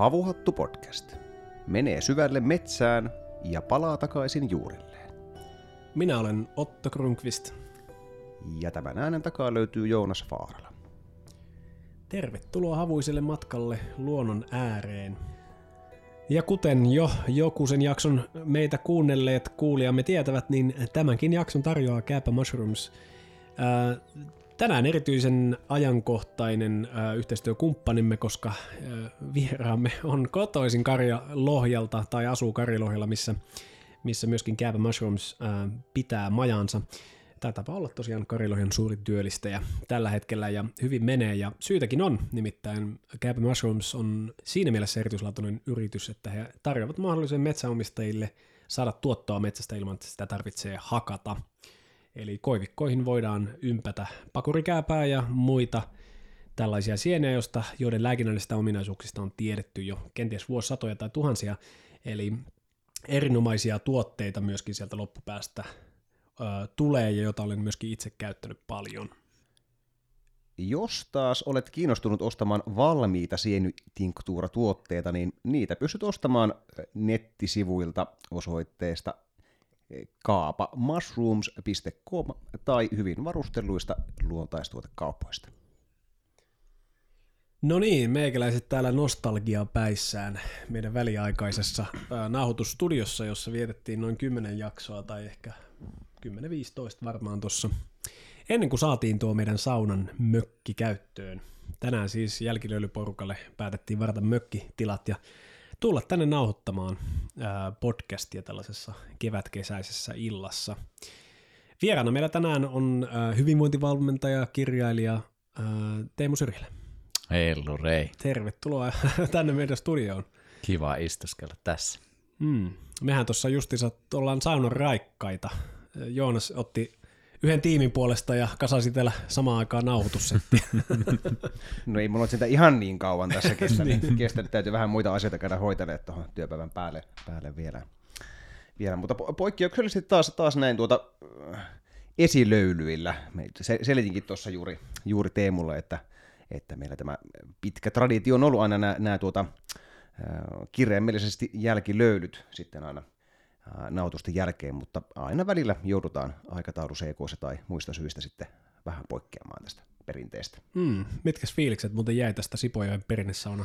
Havuhattu podcast. Menee syvälle metsään ja palaa takaisin juurilleen. Minä olen Otto Krunkvist. Ja tämän äänen takaa löytyy Joonas Faarala. Tervetuloa havuiselle matkalle luonnon ääreen. Ja kuten jo joku sen jakson meitä kuunnelleet kuulijamme tietävät, niin tämänkin jakson tarjoaa Kääpä Mushrooms. Ää, tänään erityisen ajankohtainen ää, yhteistyökumppanimme, koska ää, vieraamme on kotoisin Karja Lohjalta tai asuu Karjalohjalla, missä, missä myöskin Kääpä Mushrooms ää, pitää majansa. Tämä tapa olla tosiaan Karilohjan suuri työllistäjä tällä hetkellä ja hyvin menee ja syytäkin on, nimittäin Gabby Mushrooms on siinä mielessä erityislaatuinen yritys, että he tarjoavat mahdollisen metsäomistajille saada tuottoa metsästä ilman, että sitä tarvitsee hakata. Eli koivikkoihin voidaan ympätä pakurikääpää ja muita tällaisia sieniä, joista, joiden lääkinnällisistä ominaisuuksista on tiedetty jo kenties vuosisatoja tai tuhansia, eli erinomaisia tuotteita myöskin sieltä loppupäästä tulee ja jota olen myöskin itse käyttänyt paljon. Jos taas olet kiinnostunut ostamaan valmiita sienitinktuuratuotteita, niin niitä pystyt ostamaan nettisivuilta osoitteesta kaapamushrooms.com tai hyvin varustelluista luontaistuotekaupoista. No niin, meikäläiset täällä nostalgia päissään meidän väliaikaisessa nauhoitusstudiossa, jossa vietettiin noin 10 jaksoa tai ehkä 10-15 varmaan tuossa, ennen kuin saatiin tuo meidän saunan mökki käyttöön. Tänään siis jälkilöylyporukalle päätettiin varata mökkitilat ja tulla tänne nauhoittamaan podcastia tällaisessa kevätkesäisessä illassa. Vieraana meillä tänään on hyvinvointivalmentaja, kirjailija Teemu Syrjälä. Hello Rei. Tervetuloa tänne meidän studioon. Kiva istuskella tässä. Mm. Mehän tuossa justiinsa ollaan saunan raikkaita Joonas otti yhden tiimin puolesta ja kasasi täällä samaan aikaan nauhoitussettiä. No ei mulla ole sitä ihan niin kauan tässä kestänyt. niin. kestänyt. Täytyy vähän muita asioita käydä hoitelemaan tuohon työpäivän päälle, päälle vielä. vielä. Mutta poikkeuksellisesti taas, taas näin tuota äh, esilöylyillä. Selitinkin tuossa juuri, juuri Teemulle, että, että meillä tämä pitkä traditio on ollut aina nämä, nämä tuota, äh, kirjaimellisesti jälkilöylyt sitten aina nautusten jälkeen, mutta aina välillä joudutaan aikataulu sekoissa tai muista syistä sitten vähän poikkeamaan tästä perinteestä. Mm, mitkäs fiilikset muuten jäi tästä Sipojoen perinnesauna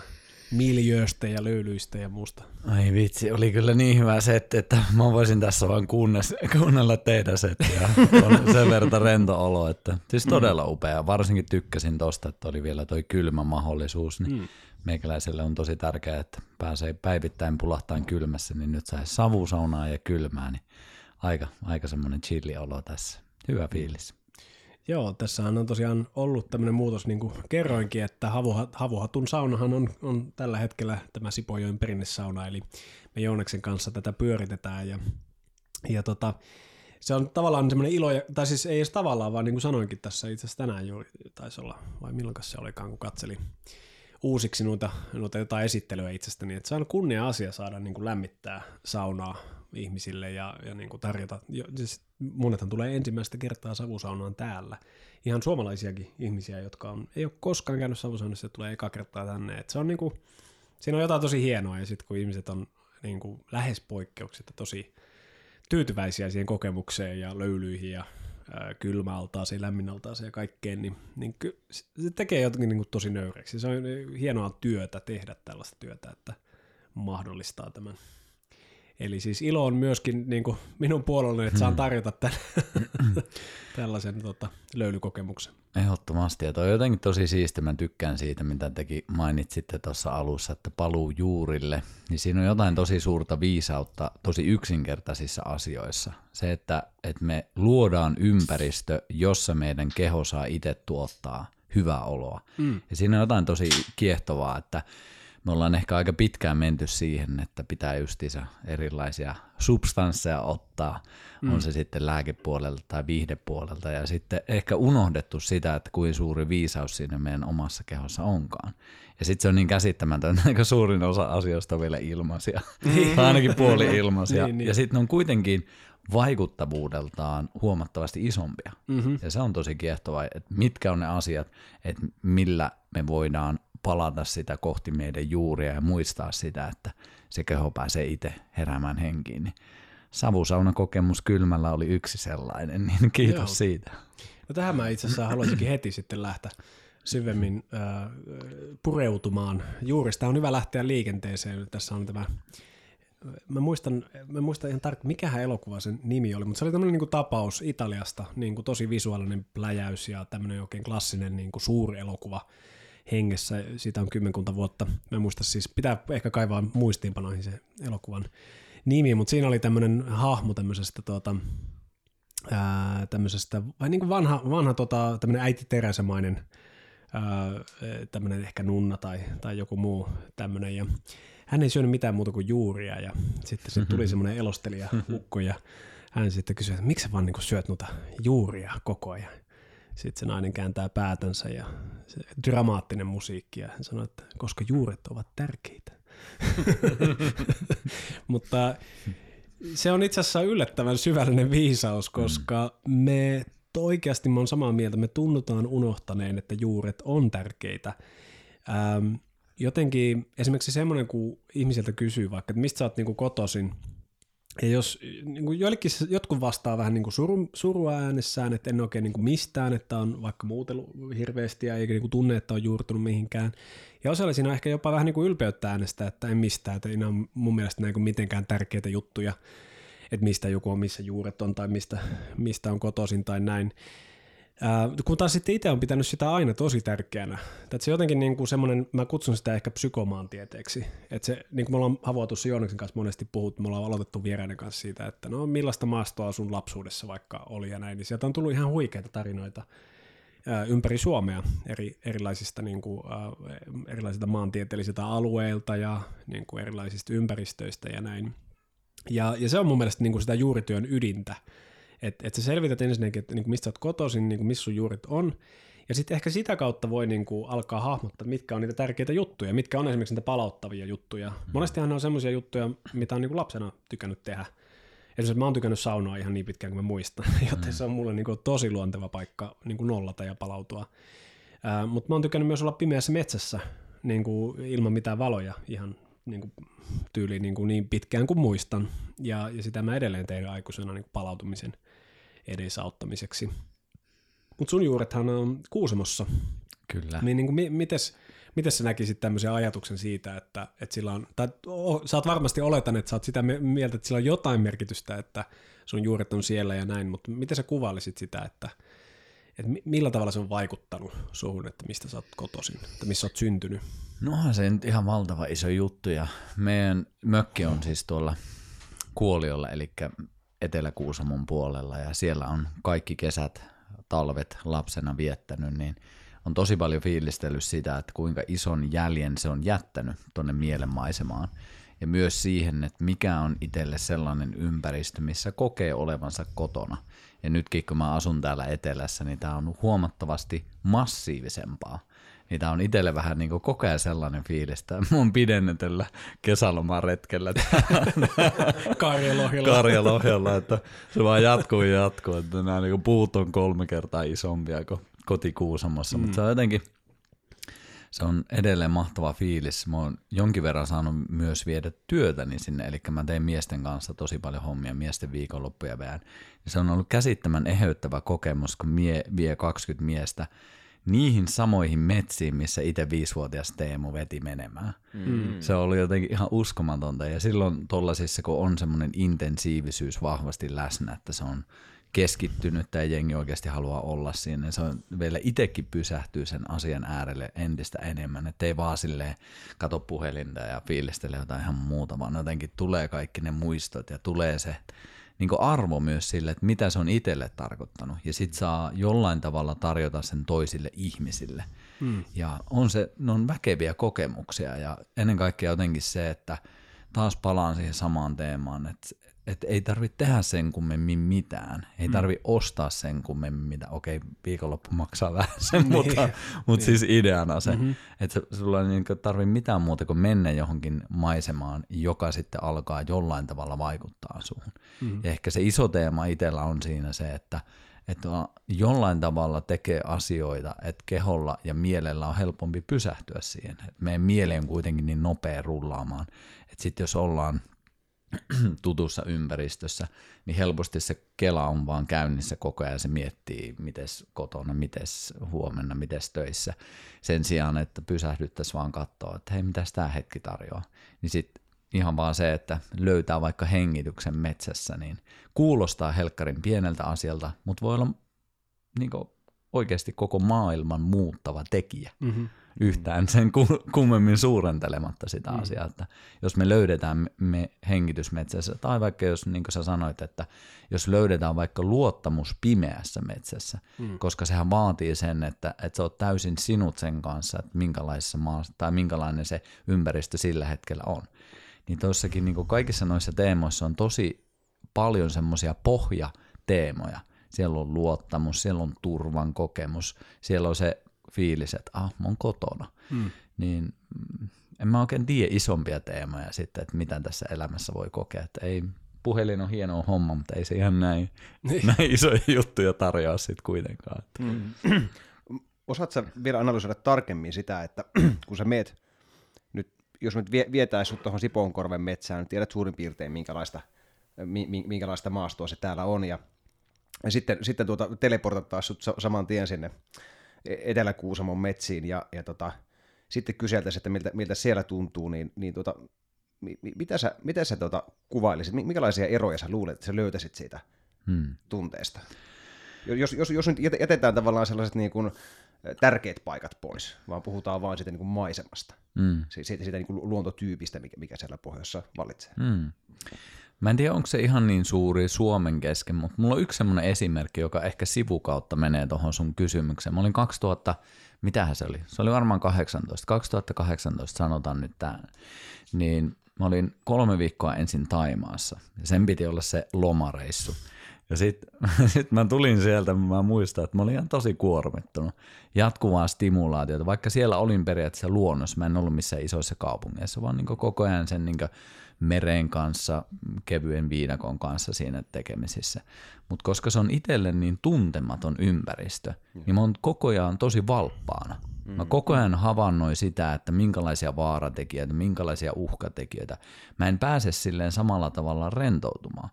miljööstä ja löylyistä ja muusta? Ai vitsi, oli kyllä niin hyvä setti, että mä voisin tässä vaan kuunnella teidän settiä. On sen verran rento olo, että siis todella upea. Varsinkin tykkäsin tosta, että oli vielä toi kylmä mahdollisuus, niin mm meikäläiselle on tosi tärkeää, että pääsee päivittäin pulahtaan kylmässä, niin nyt sai savusaunaa ja kylmää, niin aika, aika semmoinen chilli-olo tässä. Hyvä fiilis. Joo, tässähän on tosiaan ollut tämmöinen muutos, niin kuin kerroinkin, että Havuhatun saunahan on, on tällä hetkellä tämä Sipojoen perinnesauna, eli me Jooneksen kanssa tätä pyöritetään, ja, ja tota, se on tavallaan semmoinen ilo, tai siis ei edes tavallaan, vaan niin kuin sanoinkin tässä itse asiassa tänään jo, taisi olla, vai milloin se olikaan, kun katselin uusiksi noita, noita jotain esittelyä itsestäni, että se on kunnia asia saada niin kuin lämmittää saunaa ihmisille ja, ja niin kuin tarjota. Siis monethan tulee ensimmäistä kertaa savusaunaan täällä. Ihan suomalaisiakin ihmisiä, jotka on, ei ole koskaan käynyt savusaunassa ja tulee eka kertaa tänne. Et se on niin kuin, siinä on jotain tosi hienoa ja sitten kun ihmiset on niin kuin lähes poikkeuksetta tosi tyytyväisiä siihen kokemukseen ja löylyihin ja kylmäaltaaseen, lämminaltaaseen ja kaikkeen, niin, niin ky, se tekee jotenkin niin kuin tosi nöyreksi. Se on hienoa työtä tehdä tällaista työtä, että mahdollistaa tämän. Eli siis ilo on myöskin niin kuin minun puolellani, että saan hmm. tarjota tämän, tällaisen tota, löylykokemuksen. Ehdottomasti, ja toi on jotenkin tosi siisti, mä tykkään siitä, mitä teki mainitsitte tuossa alussa, että paluu juurille, niin siinä on jotain tosi suurta viisautta tosi yksinkertaisissa asioissa. Se, että, että me luodaan ympäristö, jossa meidän keho saa itse tuottaa hyvää oloa. Mm. Ja siinä on jotain tosi kiehtovaa, että me ollaan ehkä aika pitkään menty siihen, että pitää justiinsa erilaisia substansseja ottaa, mm. on se sitten lääkepuolelta tai viihdepuolelta, ja sitten ehkä unohdettu sitä, että kuin suuri viisaus siinä meidän omassa kehossa onkaan. Ja sitten se on niin käsittämätöntä, että suurin osa asioista on vielä ilmaisia, niin. tai ainakin puoli ilmaisia. niin, niin. Ja sitten on kuitenkin vaikuttavuudeltaan huomattavasti isompia. Mm-hmm. Ja se on tosi kiehtovaa, että mitkä on ne asiat, että millä me voidaan palata sitä kohti meidän juuria ja muistaa sitä, että se keho pääsee itse heräämään henkiin. Niin savusaunakokemus kylmällä oli yksi sellainen, niin kiitos Joo. siitä. No tähän mä itse asiassa haluaisinkin heti sitten lähteä syvemmin äh, pureutumaan. Juurista on hyvä lähteä liikenteeseen. Tässä on tämä mä muistan, mä muistan ihan tarkkaan, mikähän elokuva sen nimi oli, mutta se oli tämmöinen niin tapaus Italiasta, niin kuin tosi visuaalinen pläjäys ja tämmöinen oikein klassinen niin kuin suuri elokuva hengessä. Siitä on kymmenkunta vuotta. Mä muista siis, pitää ehkä kaivaa muistiinpanoihin se elokuvan nimi, mutta siinä oli tämmöinen hahmo tämmöisestä tuota, ää, tämmöisestä, vai niin kuin vanha, vanha tota, tämmöinen äiti Teresamainen tämmöinen ehkä nunna tai, tai joku muu tämmöinen. Ja hän ei syönyt mitään muuta kuin juuria ja sitten se tuli semmoinen elostelija ukko ja hän sitten kysyi, että miksi sä vaan niin syöt noita juuria koko ajan. Sitten se nainen kääntää päätänsä ja se dramaattinen musiikki ja hän sanoi, että koska juuret ovat tärkeitä. Mutta se on itse asiassa yllättävän syvällinen viisaus, koska me oikeasti mä oon samaa mieltä, me tunnutaan unohtaneen, että juuret on tärkeitä. Ähm, jotenkin esimerkiksi semmoinen, kun ihmiseltä kysyy vaikka, että mistä sä oot niin kotoisin, ja jos niin kuin joillekin jotkut vastaa vähän niin kuin suru, surua äänessään, että en oikein niin kuin mistään, että on vaikka muutellut hirveästi ja eikä niin kuin tunne, että on juurtunut mihinkään. Ja osalla siinä on ehkä jopa vähän niin kuin ylpeyttä äänestä, että en mistään, että ei ole mun mielestä näin kuin mitenkään tärkeitä juttuja, että mistä joku on, missä juuret on tai mistä, mistä on kotoisin tai näin. Kun taas sitten itse on pitänyt sitä aina tosi tärkeänä. Että se jotenkin niin kuin semmoinen, mä kutsun sitä ehkä psykomaantieteeksi. Että se, niin kuin me ollaan Havoitussa Jooneksen kanssa monesti puhuttu, me ollaan aloitettu vieraiden kanssa siitä, että no millaista maastoa sun lapsuudessa vaikka oli ja näin, niin sieltä on tullut ihan huikeita tarinoita ympäri Suomea eri, erilaisista, niin kuin, ää, erilaisilta maantieteellisiltä alueilta ja niin kuin erilaisista ympäristöistä ja näin. Ja, ja se on mun mielestä niin kuin sitä juurityön ydintä, että et sä selvität ensinnäkin, että niin mistä sä oot kotoisin, niin missä sun juuret on, ja sitten ehkä sitä kautta voi niin kuin alkaa hahmottaa, mitkä on niitä tärkeitä juttuja, mitkä on esimerkiksi niitä palauttavia juttuja. Mm. Monestihan ne on semmoisia juttuja, mitä on niin kuin lapsena tykännyt tehdä. Esimerkiksi mä oon tykännyt saunoa ihan niin pitkään kuin mä muistan, joten mm. se on mulle niin kuin tosi luonteva paikka niin kuin nollata ja palautua. Äh, Mutta mä oon tykännyt myös olla pimeässä metsässä niin kuin ilman mitään valoja ihan niin kuin, tyyliin niin, kuin niin pitkään kuin muistan. Ja, ja sitä mä edelleen teen aikuisena niin kuin palautumisen edesauttamiseksi. Mutta sun juurethan on Kuusamossa. Kyllä. Niin, niin kuin, mites, mites sä näkisit tämmöisen ajatuksen siitä, että, että sillä on, tai oh, sä oot varmasti oletan, että sä oot sitä mieltä, että sillä on jotain merkitystä, että sun juuret on siellä ja näin, mutta miten sä kuvailisit sitä, että, että millä tavalla se on vaikuttanut suhun, että mistä sä oot kotoisin, että missä oot syntynyt? Nohan se nyt ihan valtava iso juttu ja meidän mökki on siis tuolla Kuoliolla, eli Etelä-Kuusamon puolella ja siellä on kaikki kesät, talvet lapsena viettänyt, niin on tosi paljon fiilistellyt sitä, että kuinka ison jäljen se on jättänyt tuonne mielenmaisemaan. Ja myös siihen, että mikä on itselle sellainen ympäristö, missä kokee olevansa kotona. Ja nytkin kun mä asun täällä etelässä, niin tämä on huomattavasti massiivisempaa niin tämä on itselle vähän niin kuin koko ajan sellainen fiilis, että mun pidennetyllä kesälomaretkellä Karjalohjalla. Karjalohjalla, että se vaan jatkuu ja jatkuu, että nämä niin puut on kolme kertaa isompia kuin kotikuusamossa, mm. mutta se on jotenkin, se on edelleen mahtava fiilis. Mä oon jonkin verran saanut myös viedä työtäni sinne, eli mä teen miesten kanssa tosi paljon hommia, miesten viikonloppuja vähän. Se on ollut käsittämän eheyttävä kokemus, kun mie, vie 20 miestä niihin samoihin metsiin, missä itse viisivuotias Teemu veti menemään. Mm. Se oli jotenkin ihan uskomatonta ja silloin tollasissa, kun on semmoinen intensiivisyys vahvasti läsnä, että se on keskittynyt ja jengi oikeasti haluaa olla siinä, niin se on vielä itsekin pysähtyy sen asian äärelle entistä enemmän, ettei vaan silleen kato puhelinta ja fiilistele jotain ihan muuta, vaan jotenkin tulee kaikki ne muistot ja tulee se niin arvo myös sille, että mitä se on itselle tarkoittanut. Ja sit saa jollain tavalla tarjota sen toisille ihmisille. Mm. Ja on se, ne on väkeviä kokemuksia ja ennen kaikkea jotenkin se, että taas palaan siihen samaan teemaan, että että ei tarvitse tehdä sen kummemmin mitään. Ei mm. tarvi ostaa sen kummemmin mitä. Okei, viikonloppu maksaa vähän sen, niin. mutta, mutta niin. siis ideana se, mm-hmm. että sulla ei niin tarvi mitään muuta kuin mennä johonkin maisemaan, joka sitten alkaa jollain tavalla vaikuttaa suhun. Mm-hmm. Ja ehkä se iso teema itsellä on siinä se, että että jollain tavalla tekee asioita, että keholla ja mielellä on helpompi pysähtyä siihen. Et meidän mieli on kuitenkin niin nopea rullaamaan, että sitten jos ollaan tutussa ympäristössä, niin helposti se kela on vaan käynnissä koko ajan. Se miettii, miten kotona, miten huomenna, miten töissä. Sen sijaan, että pysähdyttäisiin vaan katsoa, että hei, mitä tämä hetki tarjoaa. Niin sitten ihan vaan se, että löytää vaikka hengityksen metsässä, niin kuulostaa helkkarin pieneltä asialta, mutta voi olla niin oikeasti koko maailman muuttava tekijä. Mm-hmm yhtään sen kummemmin suurentelematta sitä mm. asiaa, että jos me löydetään me hengitysmetsässä, tai vaikka jos niin kuin sä sanoit, että jos löydetään vaikka luottamus pimeässä metsässä, mm. koska sehän vaatii sen, että, että sä oot täysin sinut sen kanssa, että minkälaisessa maassa, tai minkälainen se ympäristö sillä hetkellä on. Niin tuossakin niin kaikissa noissa teemoissa on tosi paljon semmoisia pohjateemoja, siellä on luottamus, siellä on turvan kokemus, siellä on se fiilis, että ah, mä oon kotona. Mm. Niin mm, en mä oikein tiedä isompia teemoja sitten, että mitä tässä elämässä voi kokea. Että ei, puhelin on hieno homma, mutta ei se ihan näin, niin. näin isoja juttuja tarjoa sitten kuitenkaan. Että. Mm. Osaatko vielä analysoida tarkemmin sitä, että kun sä meet, nyt, jos nyt vietäisiin sut tuohon Sipoonkorven metsään, niin tiedät suurin piirtein minkälaista, minkälaista maastoa se täällä on, ja, ja sitten, sitten tuota, teleportattaisiin sut saman tien sinne Etelä-Kuusamon metsiin ja, ja tota, sitten kyseltäisiin, että miltä, miltä siellä tuntuu, niin, niin tota, mitä sä, mitä sä tota, kuvailisit, minkälaisia eroja sä luulet, että sä löytäisit siitä hmm. tunteesta? Jos, jos, jos nyt jätetään tavallaan sellaiset niin kuin tärkeät paikat pois, vaan puhutaan vain siitä niin kuin maisemasta, hmm. siitä, siitä niin kuin luontotyypistä, mikä, mikä siellä pohjoissa vallitsee. Hmm. Mä en tiedä, onko se ihan niin suuri Suomen kesken, mutta mulla on yksi semmoinen esimerkki, joka ehkä sivukautta menee tuohon sun kysymykseen. Mä olin 2000, mitähän se oli? Se oli varmaan 18, 2018 sanotaan nyt tämä. Niin mä olin kolme viikkoa ensin Taimaassa ja sen piti olla se lomareissu. Ja sitten sit mä tulin sieltä, mä muistan, että mä olin ihan tosi kuormittunut. Jatkuvaa stimulaatiota, vaikka siellä olin periaatteessa luonnossa, mä en ollut missään isoissa kaupungeissa, vaan niin koko ajan sen niin meren kanssa, kevyen viidakon kanssa siinä tekemisissä. Mutta koska se on itselle niin tuntematon ympäristö, niin mä oon koko ajan tosi valppaana. Mä mm. koko ajan havainnoin sitä, että minkälaisia vaaratekijöitä, minkälaisia uhkatekijöitä. Mä en pääse silleen samalla tavalla rentoutumaan.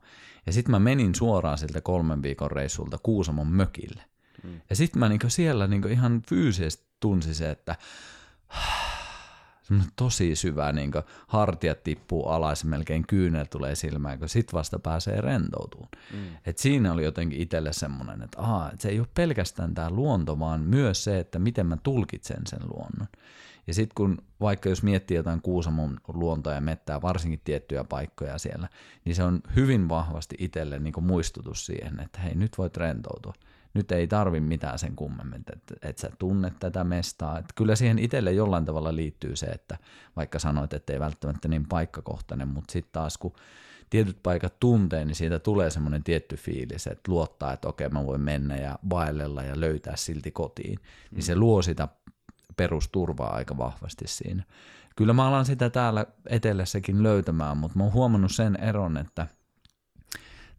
Ja sitten mä menin suoraan siltä kolmen viikon reissulta Kuusamon mökille. Mm. Ja sitten mä niinku siellä niinku ihan fyysisesti tunsin se, että tosi syvä, niin hartiat tippuu alas, melkein kyynel tulee silmään, kun sit vasta pääsee rentoutumaan. Mm. Et siinä oli jotenkin itselle semmoinen, että, aha, että se ei ole pelkästään tämä luonto, vaan myös se, että miten mä tulkitsen sen luonnon. Ja sitten kun vaikka jos miettii jotain Kuusamon luontoa ja mettää, varsinkin tiettyjä paikkoja siellä, niin se on hyvin vahvasti itselle niin muistutus siihen, että hei nyt voit rentoutua nyt ei tarvi mitään sen kummemmin, että, että sä tunnet tätä mestaa. Että kyllä siihen itselle jollain tavalla liittyy se, että vaikka sanoit, että ei välttämättä niin paikkakohtainen, mutta sitten taas kun tietyt paikat tuntee, niin siitä tulee semmoinen tietty fiilis, että luottaa, että okei mä voin mennä ja vaellella ja löytää silti kotiin. Mm. Niin se luo sitä perusturvaa aika vahvasti siinä. Kyllä mä alan sitä täällä etelässäkin löytämään, mutta mä oon huomannut sen eron, että –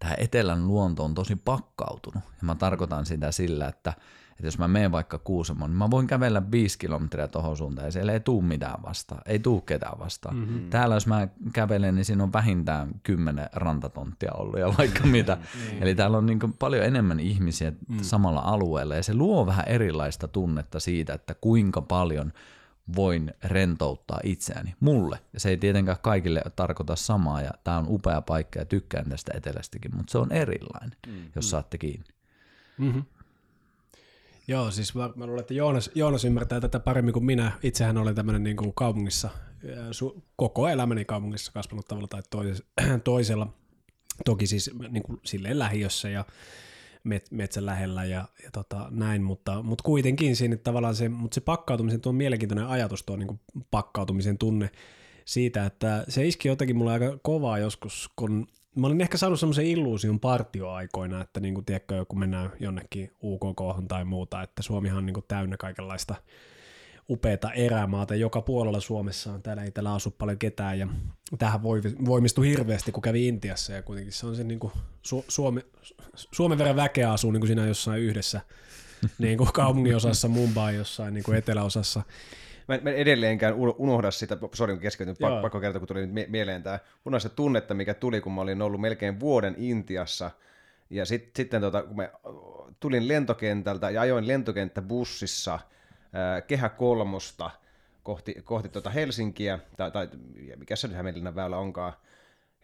tämä etelän luonto on tosi pakkautunut. Ja mä tarkoitan sitä sillä, että, että jos mä menen vaikka Kuusamoon, niin mä voin kävellä viisi kilometriä tuohon suuntaan ja siellä ei tuu mitään vastaan, ei tuu ketään vastaan. Mm-hmm. Täällä jos mä kävelen, niin siinä on vähintään kymmenen rantatonttia ollut ja vaikka mitä. niin. Eli täällä on niin paljon enemmän ihmisiä mm. samalla alueella ja se luo vähän erilaista tunnetta siitä, että kuinka paljon – voin rentouttaa itseäni. Mulle. Ja se ei tietenkään kaikille tarkoita samaa, ja tämä on upea paikka, ja tykkään tästä etelästäkin, mutta se on erilainen, mm. jos saatte kiinni. Mm-hmm. Joo, siis mä, mä luulen, että Joonas, Joonas ymmärtää tätä paremmin kuin minä. Itsehän olen tämmöinen niin kuin kaupungissa, su, koko elämäni kaupungissa kasvanut tavalla tai toisella. Toki siis niin kuin silleen lähiössä ja met, metsän lähellä ja, ja tota, näin, mutta, mutta kuitenkin siinä tavallaan se, mutta se pakkautumisen, tuo mielenkiintoinen ajatus, tuo niin pakkautumisen tunne siitä, että se iski jotenkin mulle aika kovaa joskus, kun mä olin ehkä saanut semmoisen illuusion partioaikoina, että niin kuin, tiedätkö, kun mennään jonnekin UKK tai muuta, että Suomihan on niin kuin täynnä kaikenlaista upeata erämaata joka puolella Suomessa on. Täällä ei täällä asu paljon ketään ja tähän voimistui hirveästi, kun kävi Intiassa ja kuitenkin se on se niin kuin Su- Suomi, Suomen verran väkeä asuu niin kuin siinä jossain yhdessä niin kuin kaupunginosassa, Mumbai jossain niin kuin eteläosassa. Mä, mä edelleenkään unohda sitä, sori keskeytyn, pakko, pakko kertoa, kun tuli nyt mieleen tämä, unohda tunnetta, mikä tuli, kun mä olin ollut melkein vuoden Intiassa, ja sit, sitten tota, kun mä tulin lentokentältä ja ajoin lentokenttäbussissa ää, Kehä Kolmosta kohti, kohti tota Helsinkiä, tai, tai mikä se nyt Hämeenlinnan väylä onkaan,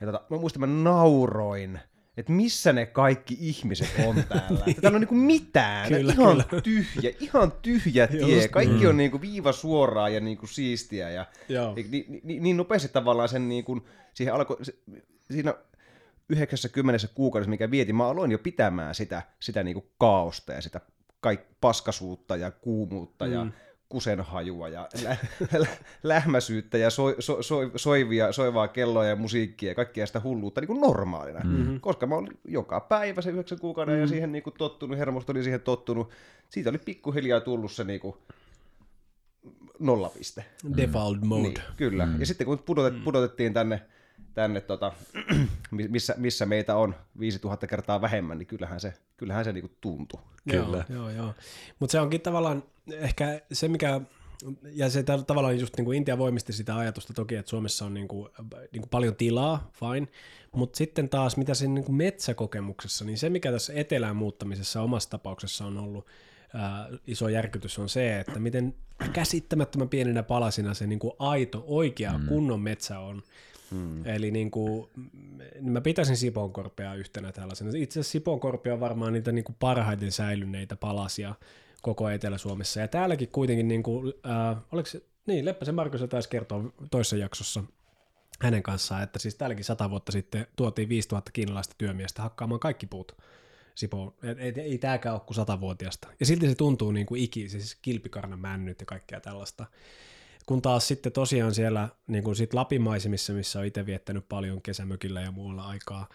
ja tota, mä muistan, mä nauroin, että missä ne kaikki ihmiset on täällä. Että täällä on niinku mitään, kyllä, ihan kyllä. tyhjä, ihan tyhjä tie. Just, kaikki mm. on niinku viiva suoraa ja niinku siistiä. Ja, ja niin, niin, niin nopeasti tavallaan sen niinku, siihen alkoi, siinä 90 kuukaudessa, mikä vietin, mä aloin jo pitämään sitä, sitä niinku kaaosta ja sitä kaik, paskasuutta ja kuumuutta mm. ja kusenhajua ja lä- lä- lähmäsyyttä ja so- so- so- soivia, soivaa kelloa ja musiikkia ja kaikkea sitä hulluutta niin kuin normaalina. Mm-hmm. Koska mä olin joka päivä se yhdeksän kuukauden mm-hmm. ja siihen niin kuin tottunut, hermosto oli siihen tottunut. Siitä oli pikkuhiljaa tullut se niin kuin nollapiste. Default mode. Niin, kyllä. Mm-hmm. Ja sitten kun pudotet, mm. pudotettiin tänne tänne, tota, missä, missä meitä on 5000 kertaa vähemmän, niin kyllähän se, kyllähän se niinku tuntui. Kyllä. Joo, joo, joo. Mutta se onkin tavallaan ehkä se, mikä ja se tavallaan just niin kuin Intia voimisti sitä ajatusta toki, että Suomessa on niin kuin, niin kuin paljon tilaa, fine, mutta sitten taas mitä siinä niin kuin metsäkokemuksessa, niin se mikä tässä etelään muuttamisessa omassa tapauksessa on ollut ää, iso järkytys on se, että miten käsittämättömän pienenä palasina se niin kuin aito, oikea, mm. kunnon metsä on. Hmm. Eli niin kuin, niin mä pitäisin Siponkorpea yhtenä tällaisena. Itse asiassa Siponkorpea on varmaan niitä niin kuin parhaiten säilyneitä palasia koko Etelä-Suomessa. Ja täälläkin kuitenkin, niin kuin, äh, oliko se, niin Leppäsen Markus taisi kertoa toisessa jaksossa hänen kanssaan, että siis täälläkin sata vuotta sitten tuotiin 5000 kiinalaista työmiestä hakkaamaan kaikki puut. Sipo, ei, ei, ei tämäkään ole kuin satavuotiasta. Ja silti se tuntuu niin kuin iki, siis kilpikarnan männyt ja kaikkea tällaista. Kun taas sitten tosiaan siellä niin kuin sit Lapimaisemissa, missä on itse viettänyt paljon kesämökillä ja muualla aikaa,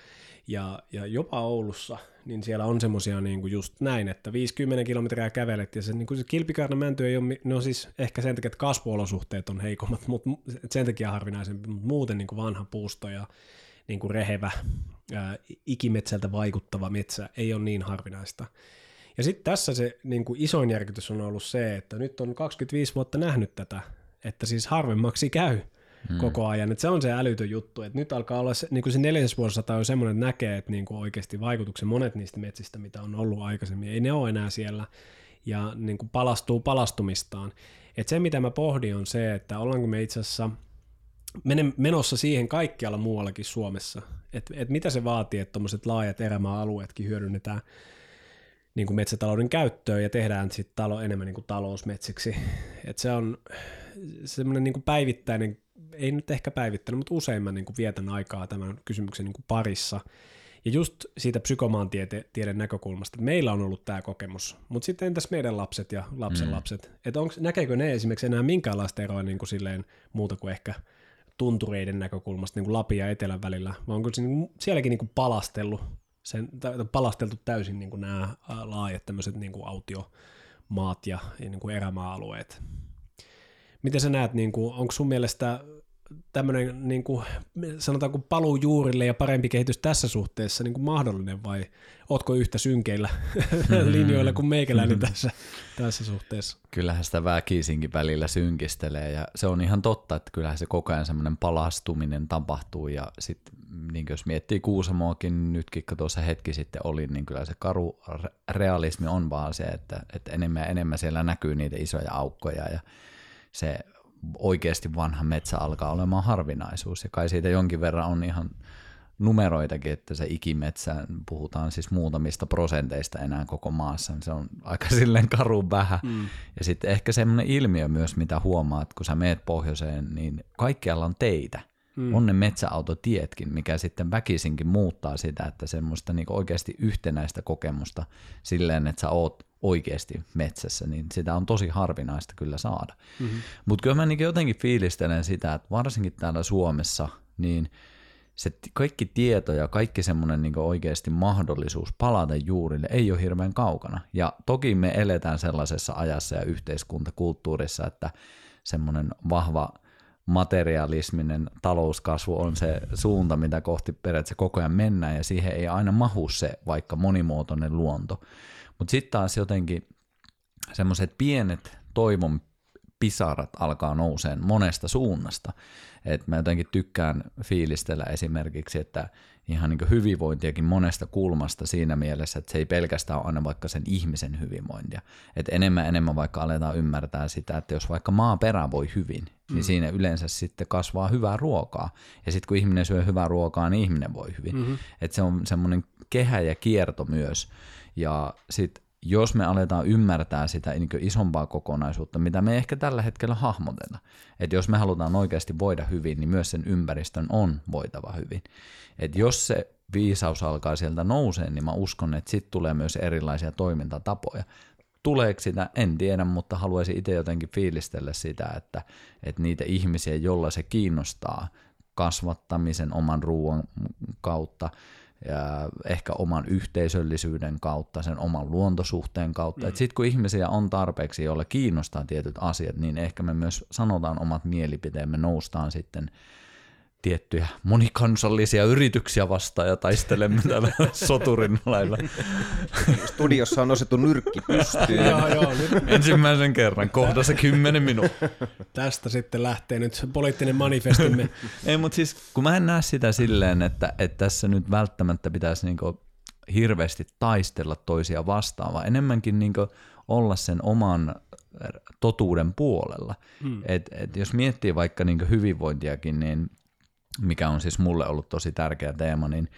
ja, ja jopa Oulussa, niin siellä on semmoisia niin kuin just näin, että 50 kilometriä kävelet, ja se, niin kuin se kilpikaarna mänty ei ole, no siis ehkä sen takia, että kasvuolosuhteet on heikommat, mutta sen takia harvinaisempi, mutta muuten niin kuin vanha puusto ja niin kuin rehevä, ää, ikimetsältä vaikuttava metsä ei ole niin harvinaista. Ja sitten tässä se niin kuin isoin järkytys on ollut se, että nyt on 25 vuotta nähnyt tätä että siis harvemmaksi käy hmm. koko ajan. Että se on se älytön juttu, että nyt alkaa olla se, niin kuin se neljäs vuosisata on semmoinen, että näkee, että niin kuin oikeasti vaikutuksen monet niistä metsistä, mitä on ollut aikaisemmin, ei ne ole enää siellä ja niin kuin palastuu palastumistaan. Et se, mitä mä pohdin, on se, että ollaanko me itse asiassa menossa siihen kaikkialla muuallakin Suomessa, että et mitä se vaatii, että tuommoiset laajat erämaa-alueetkin hyödynnetään niin kuin metsätalouden käyttöön ja tehdään sitten talo enemmän niin kuin talousmetsiksi. Et se on semmoinen niin kuin päivittäinen, ei nyt ehkä päivittäinen, mutta useimman niin kuin vietän aikaa tämän kysymyksen niin kuin parissa. Ja just siitä psykomaantieteen näkökulmasta, että meillä on ollut tämä kokemus, mutta sitten entäs meidän lapset ja lapsen mm. lapset, että näkeekö ne esimerkiksi enää minkäänlaista eroa niin kuin silleen muuta kuin ehkä tuntureiden näkökulmasta niin kuin Lapin ja Etelän välillä, vai onko se niin sielläkin niin kuin palastellut sen, palasteltu täysin niin kuin nämä laajat tämmöiset niin kuin autiomaat ja, ja niin kuin erämaa-alueet. Miten sä näet, niin kuin, onko sun mielestä tämmöinen niin kuin, sanotaanko paluu juurille ja parempi kehitys tässä suhteessa niin kuin mahdollinen vai ootko yhtä synkeillä mm-hmm. linjoilla kuin meikäläinen mm-hmm. tässä, tässä suhteessa? Kyllähän sitä väkisinkin välillä synkistelee ja se on ihan totta, että kyllähän se koko ajan semmoinen palastuminen tapahtuu ja sitten niin jos miettii Kuusamoakin nytkin, kun tuossa hetki sitten oli, niin kyllä se karu realismi on vaan se, että, että enemmän ja enemmän siellä näkyy niitä isoja aukkoja ja se oikeasti vanha metsä alkaa olemaan harvinaisuus. Ja kai siitä jonkin verran on ihan numeroitakin, että se ikimetsä, puhutaan siis muutamista prosenteista enää koko maassa, niin se on aika silleen karu vähän. Mm. Ja sitten ehkä semmoinen ilmiö myös, mitä huomaat, kun sä meet pohjoiseen, niin kaikkialla on teitä. Mm. On ne metsäautotietkin, mikä sitten väkisinkin muuttaa sitä, että semmoista niinku oikeasti yhtenäistä kokemusta silleen, että sä oot oikeasti metsässä, niin sitä on tosi harvinaista kyllä saada. Mm-hmm. Mutta kyllä mä niin jotenkin fiilistelen sitä, että varsinkin täällä Suomessa, niin se kaikki tieto ja kaikki semmoinen niin oikeasti mahdollisuus palata juurille ei ole hirveän kaukana. Ja toki me eletään sellaisessa ajassa ja yhteiskuntakulttuurissa, että semmoinen vahva materialisminen talouskasvu on se suunta, mitä kohti periaatteessa koko ajan mennään, ja siihen ei aina mahu se vaikka monimuotoinen luonto. Mutta sitten taas jotenkin semmoiset pienet toivon pisarat alkaa nouseen monesta suunnasta. Et mä jotenkin tykkään fiilistellä esimerkiksi, että ihan niin hyvinvointiakin monesta kulmasta siinä mielessä, että se ei pelkästään ole aina vaikka sen ihmisen hyvinvointia. Et enemmän enemmän vaikka aletaan ymmärtää sitä, että jos vaikka maaperä voi hyvin, niin mm. niin siinä yleensä sitten kasvaa hyvää ruokaa. Ja sitten kun ihminen syö hyvää ruokaa, niin ihminen voi hyvin. Mm-hmm. Et se on semmoinen kehä ja kierto myös. Ja sitten jos me aletaan ymmärtää sitä isompaa kokonaisuutta, mitä me ehkä tällä hetkellä hahmoteta. Että jos me halutaan oikeasti voida hyvin, niin myös sen ympäristön on voitava hyvin. Että jos se viisaus alkaa sieltä nousee, niin mä uskon, että sitten tulee myös erilaisia toimintatapoja. Tuleeko sitä, en tiedä, mutta haluaisin itse jotenkin fiilistellä sitä, että, että niitä ihmisiä, jolla se kiinnostaa kasvattamisen oman ruoan kautta, ehkä oman yhteisöllisyyden kautta, sen oman luontosuhteen kautta. Mm. Sitten kun ihmisiä on tarpeeksi, joille kiinnostaa tietyt asiat, niin ehkä me myös sanotaan omat mielipiteemme, noustaan sitten tiettyjä monikansallisia yrityksiä vastaan ja taistelemme täällä soturin lailla. Studiossa on nostettu nyrkki pystyyn. joo, joo, nyt. Ensimmäisen kerran, kohdassa kymmenen minuuttia. Tästä sitten lähtee nyt poliittinen manifestimme. Ei, mutta siis kun mä en näe sitä silleen, että, että tässä nyt välttämättä pitäisi niinku hirveästi taistella toisia vastaan, vaan enemmänkin niinku olla sen oman totuuden puolella. Hmm. Et, et jos miettii vaikka niinku hyvinvointiakin, niin mikä on siis mulle ollut tosi tärkeä teema, niin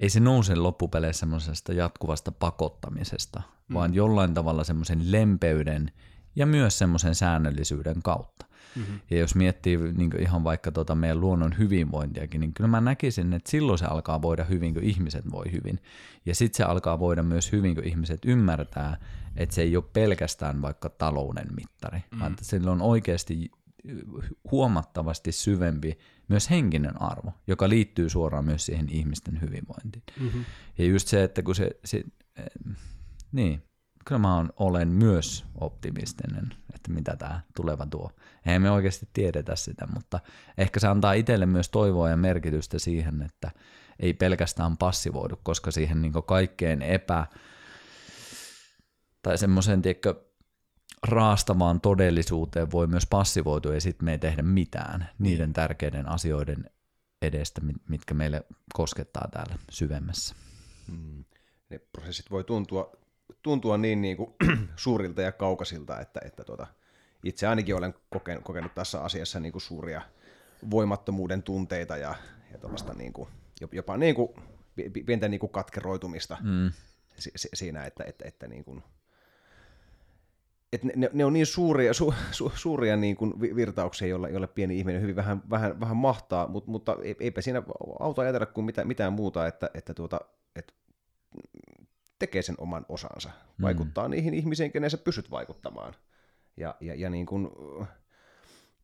ei se nouse loppupeleissä semmoisesta jatkuvasta pakottamisesta, mm. vaan jollain tavalla semmoisen lempeyden ja myös semmoisen säännöllisyyden kautta. Mm-hmm. Ja jos miettii niin ihan vaikka tota meidän luonnon hyvinvointiakin, niin kyllä mä näkisin, että silloin se alkaa voida hyvin, kun ihmiset voi hyvin. Ja sitten se alkaa voida myös hyvin, kun ihmiset ymmärtää, että se ei ole pelkästään vaikka talouden mittari, mm-hmm. vaan että sillä on oikeasti huomattavasti syvempi myös henkinen arvo, joka liittyy suoraan myös siihen ihmisten hyvinvointiin. Mm-hmm. Ja just se, että kun se, se eh, niin, kyllä mä on, olen myös optimistinen, että mitä tämä tuleva tuo. Eihän me oikeasti tiedetä sitä, mutta ehkä se antaa itselle myös toivoa ja merkitystä siihen, että ei pelkästään passivoidu, koska siihen niin kaikkeen epä tai semmoisen, tiedätkö, raastavaan todellisuuteen voi myös passivoitua ja sitten me ei tehdä mitään niiden niin. tärkeiden asioiden edestä, mitkä meille koskettaa täällä syvemmässä. Hmm. Ne prosessit voi tuntua, tuntua niin, niin kuin, suurilta ja kaukaisilta, että, että tuota, itse ainakin olen kokenut, kokenut tässä asiassa niin kuin suuria voimattomuuden tunteita ja, ja niin kuin, jopa niin kuin, pientä niin kuin katkeroitumista hmm. siinä, että, että, että niin kuin, että ne, ne, on niin suuria, su, su, suuria niin kuin virtauksia, joilla, joilla pieni ihminen hyvin vähän, vähän, vähän mahtaa, mutta, mutta eipä siinä auta ajatella kuin mitään, mitään muuta, että, että, tuota, että tekee sen oman osansa, mm. vaikuttaa niihin ihmisiin, kenen sä pystyt vaikuttamaan, ja, ja, ja, niin kuin,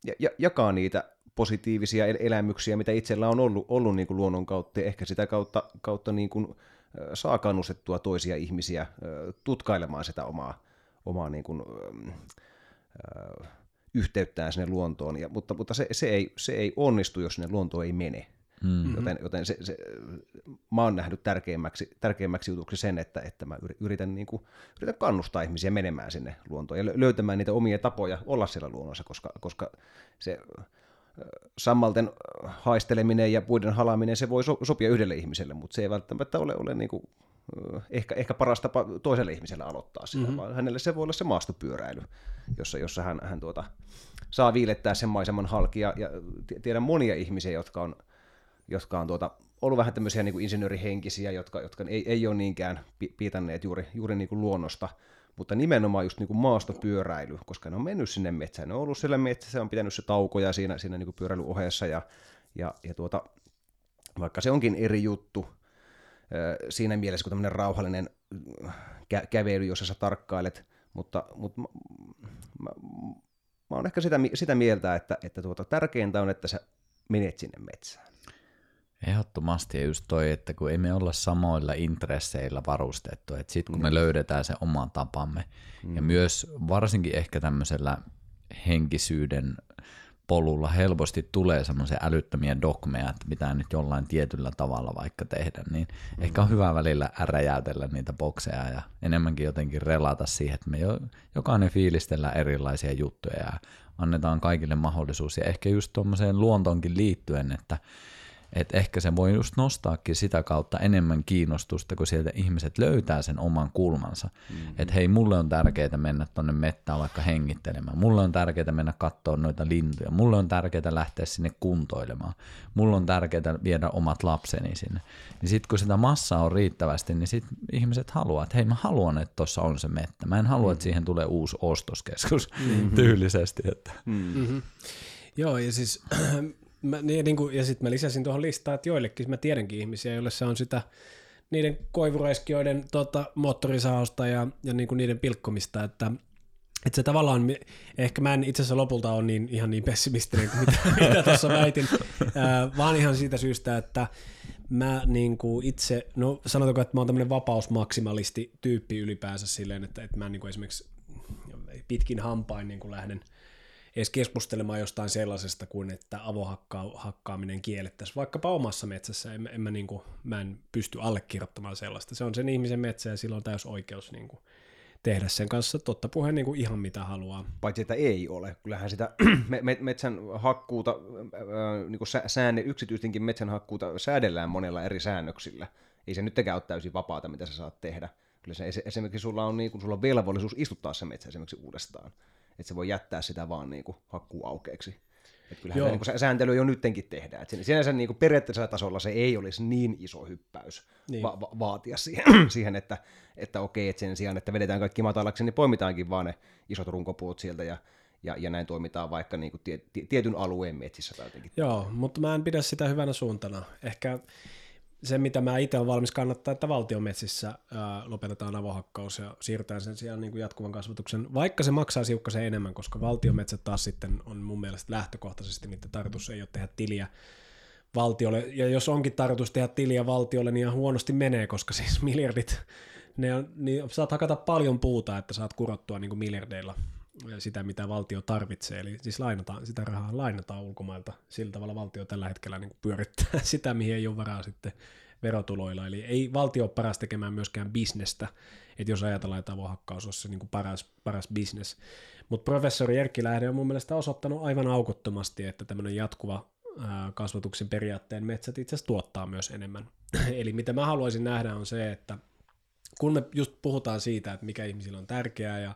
ja, ja jakaa niitä positiivisia elämyksiä, mitä itsellä on ollut, ollut niin kuin luonnon kautta, ja ehkä sitä kautta, kautta niin kuin, saa kannustettua toisia ihmisiä tutkailemaan sitä omaa, omaa niin kuin, äh, yhteyttään sinne luontoon, ja, mutta, mutta se, se, ei, se ei onnistu, jos sinne luontoon ei mene. Mm-hmm. Joten, joten se, se, mä oon nähnyt tärkeimmäksi, tärkeimmäksi jutuksi sen, että, että mä yritän, niin kuin, yritän kannustaa ihmisiä menemään sinne luontoon ja löytämään niitä omia tapoja olla siellä luonnossa, koska, koska se sammalten haisteleminen ja puiden halaaminen, se voi so, sopia yhdelle ihmiselle, mutta se ei välttämättä ole, ole niin kuin ehkä, ehkä paras tapa toiselle ihmiselle aloittaa sitä, mm-hmm. vaan hänelle se voi olla se maastopyöräily, jossa, jossa hän, hän tuota, saa viilettää sen maiseman halki. Ja, ja tiedän monia ihmisiä, jotka on, jotka on tuota, ollut vähän tämmöisiä niin kuin insinöörihenkisiä, jotka, jotka ei, ei ole niinkään piitanneet juuri, juuri niin kuin luonnosta, mutta nimenomaan just niin kuin maastopyöräily, koska ne on mennyt sinne metsään, ne on ollut siellä metsässä, on pitänyt se taukoja siinä, siinä niin kuin pyöräilyohjeessa ja, ja, ja tuota, vaikka se onkin eri juttu, siinä mielessä kuin tämmöinen rauhallinen kä- kävely, jossa sä tarkkailet, mutta, mutta mä, mä, mä oon ehkä sitä, sitä mieltä, että, että tuota, tärkeintä on, että sä menet sinne metsään. Ehdottomasti ja just toi, että kun ei me olla samoilla intresseillä varustettu, että sitten kun me löydetään se oma tapamme mm. ja myös varsinkin ehkä tämmöisellä henkisyyden polulla helposti tulee semmoisia älyttömiä dogmeja, että pitää nyt jollain tietyllä tavalla vaikka tehdä, niin mm. ehkä on hyvä välillä räjäytellä niitä bokseja ja enemmänkin jotenkin relata siihen, että me jo, jokainen fiilistellään erilaisia juttuja ja annetaan kaikille mahdollisuus ja ehkä just tuommoiseen luontoonkin liittyen, että että ehkä se voi just nostaakin sitä kautta enemmän kiinnostusta, kun sieltä ihmiset löytää sen oman kulmansa. Mm-hmm. Että hei, mulle on tärkeää mennä tonne mettään vaikka hengittelemään. Mulle on tärkeää mennä katsoa noita lintuja. Mulle on tärkeää lähteä sinne kuntoilemaan. Mulle on tärkeää viedä omat lapseni sinne. Niin sitten kun sitä massaa on riittävästi, niin sitten ihmiset haluaa, että hei mä haluan, että tuossa on se mettä. Mä en halua, mm-hmm. että siihen tulee uusi ostoskeskus mm-hmm. tyylisesti. Että. Mm-hmm. Joo, ja siis mä, niin, niin kuin, ja sitten mä lisäsin tuohon listaan, että joillekin mä tiedänkin ihmisiä, joille se on sitä niiden koivuraiskioiden tota, moottorisaosta ja, ja niin kuin niiden pilkkomista, että että se tavallaan, ehkä mä en itse asiassa lopulta ole niin, ihan niin pessimistinen kuin mitä, mitä tuossa väitin, äh, vaan ihan siitä syystä, että mä niin kuin itse, no sanotaanko, että mä oon tämmöinen vapausmaksimalisti tyyppi ylipäänsä silleen, että, että mä niin kuin esimerkiksi pitkin hampain niin kuin lähden – edes keskustelemaan jostain sellaisesta kuin, että avohakkaaminen kiellettäisiin vaikkapa omassa metsässä. En, en mä, niin kuin, mä en pysty allekirjoittamaan sellaista. Se on sen ihmisen metsä ja sillä on täys oikeus niin kuin, tehdä sen kanssa totta puheen niin kuin ihan mitä haluaa. Paitsi, että ei ole. Kyllähän sitä metsän hakkuuta, niin kuin säänne, yksityistenkin metsän hakkuuta säädellään monella eri säännöksillä. Ei se nytkään ole täysin vapaata, mitä sä saat tehdä. Kyllä se esimerkiksi sulla on, niin kuin, sulla on velvollisuus istuttaa se metsä esimerkiksi uudestaan että se voi jättää sitä vaan niin kuin hakkuu aukeeksi. Että kyllähän Joo. niin kuin sääntely jo nyttenkin tehdään. Että sinänsä niin kuin periaatteessa tasolla se ei olisi niin iso hyppäys niin. va- va- vaatia siihen, siihen että, että okei, että sen sijaan, että vedetään kaikki matalaksi, niin poimitaankin vaan ne isot runkopuut sieltä ja ja, ja näin toimitaan vaikka niin kuin tie, tietyn alueen metsissä tai jotenkin. Joo, mutta mä en pidä sitä hyvänä suuntana. Ehkä se, mitä mä itse olen valmis kannattaa, että valtiometsissä ää, lopetetaan avohakkaus ja siirrytään sen sijaan niin kuin jatkuvan kasvatuksen, vaikka se maksaa siukkasen enemmän, koska valtiometsät taas sitten on mun mielestä lähtökohtaisesti, niiden tarkoitus ei ole tehdä tiliä valtiolle, ja jos onkin tarkoitus tehdä tiliä valtiolle, niin ihan huonosti menee, koska siis miljardit, ne on, niin saat hakata paljon puuta, että saat kurottua niin kuin miljardeilla sitä, mitä valtio tarvitsee. Eli siis lainataan, sitä rahaa lainataan ulkomailta. Sillä tavalla valtio tällä hetkellä niin pyörittää sitä, mihin ei ole varaa sitten verotuloilla. Eli ei valtio ole paras tekemään myöskään bisnestä, että jos ajatellaan, että avohakkaus olisi se niin kuin paras, paras bisnes. Mutta professori Erkki Lähde on mun mielestä osoittanut aivan aukottomasti, että tämmöinen jatkuva kasvatuksen periaatteen metsät itse asiassa tuottaa myös enemmän. Eli mitä mä haluaisin nähdä on se, että kun me just puhutaan siitä, että mikä ihmisillä on tärkeää ja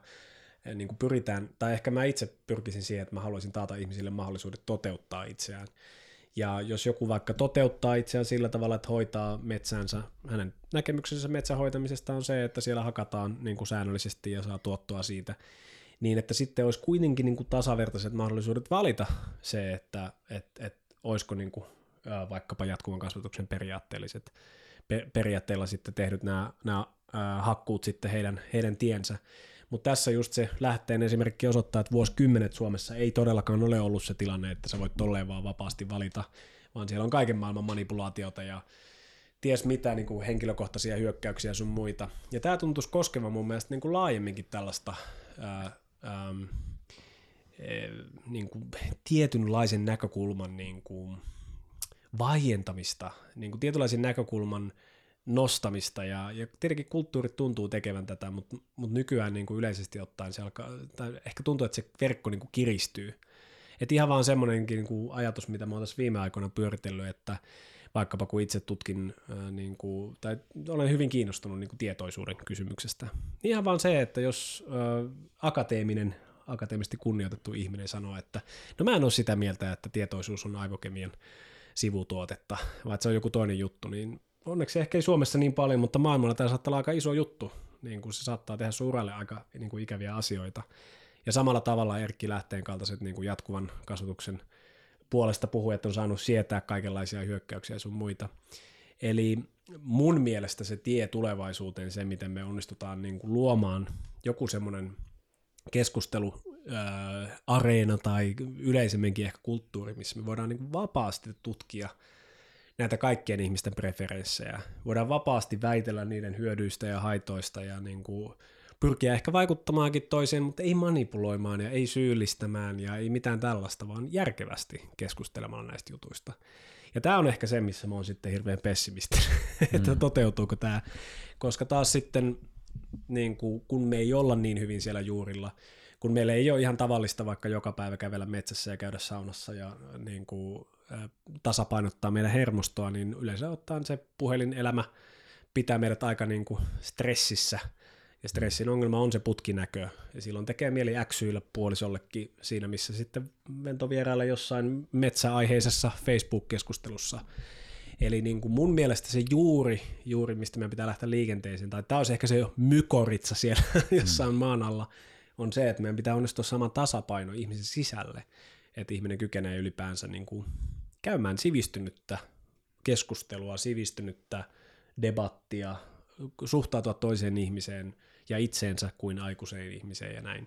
niin kuin pyritään, tai ehkä mä itse pyrkisin siihen, että mä haluaisin taata ihmisille mahdollisuudet toteuttaa itseään. Ja jos joku vaikka toteuttaa itseään sillä tavalla, että hoitaa metsänsä, hänen näkemyksensä metsän hoitamisesta on se, että siellä hakataan niin kuin säännöllisesti ja saa tuottoa siitä, niin että sitten olisi kuitenkin niin kuin tasavertaiset mahdollisuudet valita se, että et, et, olisiko niin kuin, vaikkapa jatkuvan kasvatuksen periaatteelliset periaatteella sitten tehdyt nämä, nämä hakkuut sitten heidän, heidän tiensä. Mutta tässä just se lähteen esimerkki osoittaa, että vuosikymmenet Suomessa ei todellakaan ole ollut se tilanne, että sä voit tolleen vaan vapaasti valita, vaan siellä on kaiken maailman manipulaatiota ja ties mitä niin kuin henkilökohtaisia hyökkäyksiä sun muita. Ja tämä tuntuisi koskevan mun mielestä niin kuin laajemminkin tällaista ää, ää, niin kuin tietynlaisen näkökulman niin kuin vaientamista, niin kuin tietynlaisen näkökulman nostamista ja, ja tietenkin kulttuurit tuntuu tekevän tätä, mutta, mutta nykyään niin kuin yleisesti ottaen se alkaa, tai ehkä tuntuu, että se verkko niin kuin kiristyy. Et ihan vaan semmoinenkin niin kuin ajatus, mitä mä oon tässä viime aikoina pyöritellyt, että vaikkapa kun itse tutkin, ää, niin kuin, tai olen hyvin kiinnostunut niin kuin tietoisuuden kysymyksestä. Ihan vaan se, että jos ää, akateeminen, akateemisesti kunnioitettu ihminen sanoo, että no mä en ole sitä mieltä, että tietoisuus on aivokemian sivutuotetta, vaan se on joku toinen juttu, niin onneksi ehkä ei Suomessa niin paljon, mutta maailmalla tämä saattaa olla aika iso juttu, niin kuin se saattaa tehdä suralle aika niin kuin ikäviä asioita. Ja samalla tavalla Erkki Lähteen kaltaiset niin kuin jatkuvan kasvatuksen puolesta puhujat on saanut sietää kaikenlaisia hyökkäyksiä sun muita. Eli mun mielestä se tie tulevaisuuteen, se miten me onnistutaan niin kuin luomaan joku semmoinen keskustelu, areena tai yleisemminkin ehkä kulttuuri, missä me voidaan niin vapaasti tutkia – näitä kaikkien ihmisten preferenssejä. Voidaan vapaasti väitellä niiden hyödyistä ja haitoista ja niin kuin pyrkiä ehkä vaikuttamaankin toiseen, mutta ei manipuloimaan ja ei syyllistämään ja ei mitään tällaista, vaan järkevästi keskustelemaan näistä jutuista. Ja tämä on ehkä se, missä mä oon sitten hirveän pessimistinen, mm. että toteutuuko tämä, koska taas sitten niin kuin, kun me ei olla niin hyvin siellä juurilla, kun meillä ei ole ihan tavallista vaikka joka päivä kävellä metsässä ja käydä saunassa ja niin kuin, tasapainottaa meidän hermostoa, niin yleensä ottaen se puhelinelämä pitää meidät aika niin kuin stressissä. Ja stressin ongelma on se putkinäkö. Ja silloin tekee mieli äksyillä puolisollekin siinä, missä sitten ventovierailla jossain metsäaiheisessa Facebook-keskustelussa. Eli niin kuin mun mielestä se juuri, juuri mistä meidän pitää lähteä liikenteeseen, tai tämä olisi ehkä se jo mykoritsa siellä jossain mm. maan alla, on se, että meidän pitää onnistua sama tasapaino ihmisen sisälle, että ihminen kykenee ylipäänsä niin kuin käymään sivistynyttä keskustelua, sivistynyttä debattia, suhtautua toiseen ihmiseen ja itseensä kuin aikuiseen ihmiseen ja näin.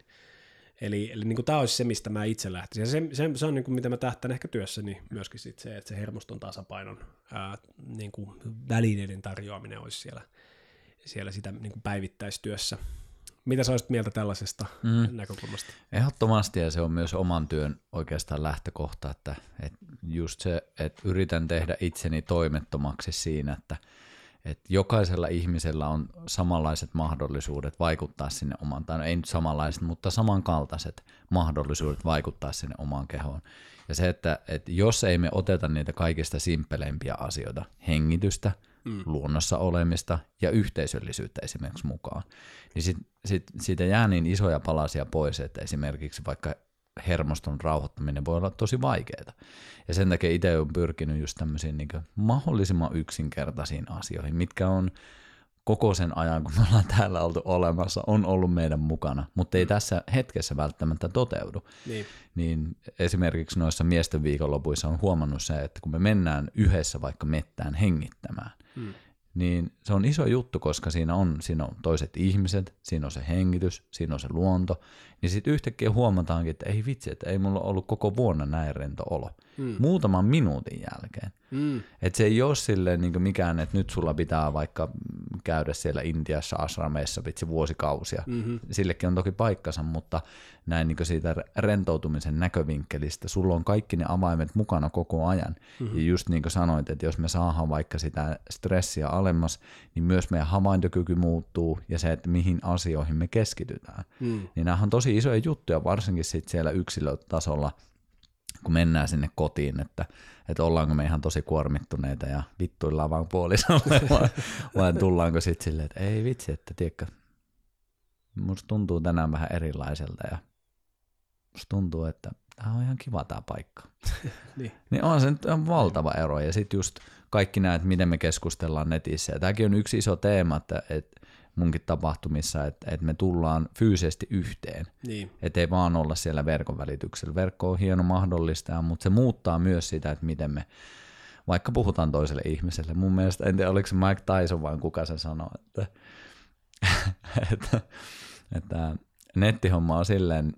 Eli, eli niin tämä olisi se, mistä mä itse lähtisin. Ja se, se, se on niin kuin, mitä mä tähtään ehkä työssäni myöskin sit se, että se hermoston tasapainon ää, niin kuin välineiden tarjoaminen olisi siellä, siellä sitä niin kuin päivittäistyössä. Mitä sä olisit mieltä tällaisesta mm. näkökulmasta? Ehdottomasti, ja se on myös oman työn oikeastaan lähtökohta, että, että just se, että yritän tehdä itseni toimettomaksi siinä, että, että jokaisella ihmisellä on samanlaiset mahdollisuudet vaikuttaa sinne omaan, tai no ei nyt samanlaiset, mutta samankaltaiset mahdollisuudet vaikuttaa sinne omaan kehoon. Ja se, että, että jos ei me oteta niitä kaikista simpeleimpiä asioita, hengitystä, mm. luonnossa olemista ja yhteisöllisyyttä esimerkiksi mukaan, niin sit, sit, siitä jää niin isoja palasia pois, että esimerkiksi vaikka hermoston rauhoittaminen voi olla tosi vaikeaa. Ja sen takia itse olen pyrkinyt just tämmöisiin niin mahdollisimman yksinkertaisiin asioihin, mitkä on koko sen ajan, kun me ollaan täällä oltu olemassa, on ollut meidän mukana, mutta ei mm. tässä hetkessä välttämättä toteudu. Niin. niin esimerkiksi noissa miesten viikonlopuissa on huomannut se, että kun me mennään yhdessä vaikka mettään hengittämään, mm niin se on iso juttu, koska siinä on, siinä on toiset ihmiset, siinä on se hengitys, siinä on se luonto, niin sitten yhtäkkiä huomataankin, että ei vitsi, että ei mulla ollut koko vuonna näin rento olo. Mm. Muutaman minuutin jälkeen. Mm. Että se ei ole silleen niin mikään, että nyt sulla pitää vaikka käydä siellä Intiassa asrameissa vitsi vuosikausia. Mm-hmm. Sillekin on toki paikkansa, mutta näin niin siitä rentoutumisen näkövinkkelistä, sulla on kaikki ne avaimet mukana koko ajan. Mm-hmm. Ja just niin kuin sanoit, että jos me saadaan vaikka sitä stressiä alemmas, niin myös meidän havaintokyky muuttuu ja se, että mihin asioihin me keskitytään. Mm. Niin nämä on tosi isoja juttuja, varsinkin sit siellä yksilötasolla, kun mennään sinne kotiin, että, että ollaanko me ihan tosi kuormittuneita ja vittuillaan vaan puolisolle, vai, vai tullaanko sitten silleen, että ei vitsi, että tiedätkö, musta tuntuu tänään vähän erilaiselta ja musta tuntuu, että tämä on ihan kiva tämä paikka. niin. niin on se nyt on valtava ero ja sitten just kaikki näet, miten me keskustellaan netissä. Ja tämäkin on yksi iso teema, että, että munkin tapahtumissa, että, että me tullaan fyysisesti yhteen. Niin. Että ei vaan olla siellä verkon välityksellä. Verkko on hieno mahdollistaa, mutta se muuttaa myös sitä, että miten me vaikka puhutaan toiselle ihmiselle. Mun mielestä, en tiedä oliko se Mike Tyson vai kuka se sanoi, että, että, että nettihomma on silleen,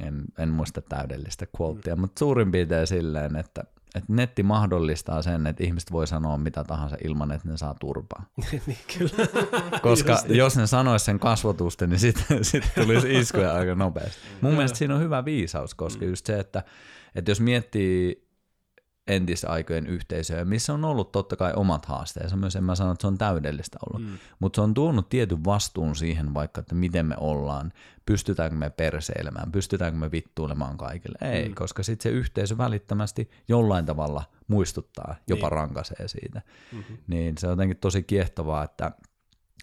en, en muista täydellistä quotea, mm. mutta suurin piirtein silleen, että että netti mahdollistaa sen, että ihmiset voi sanoa mitä tahansa ilman, että ne saa turpaa. niin, kyllä. Koska Just jos ne sanoisi sen kasvotusten, niin sitten sit tulisi iskuja aika nopeasti. Mun mielestä siinä on hyvä viisaus, koska mm. just se, että, että jos miettii entisaikojen yhteisöjä, missä on ollut totta kai omat haasteensa. Myös en mä sano, että se on täydellistä ollut, mm. mutta se on tuonut tietyn vastuun siihen vaikka, että miten me ollaan, pystytäänkö me perseilemään, pystytäänkö me vittuilemaan kaikille. Ei, mm. koska sitten se yhteisö välittömästi jollain tavalla muistuttaa, jopa niin. rankaisee siitä. Mm-hmm. Niin se on jotenkin tosi kiehtovaa, että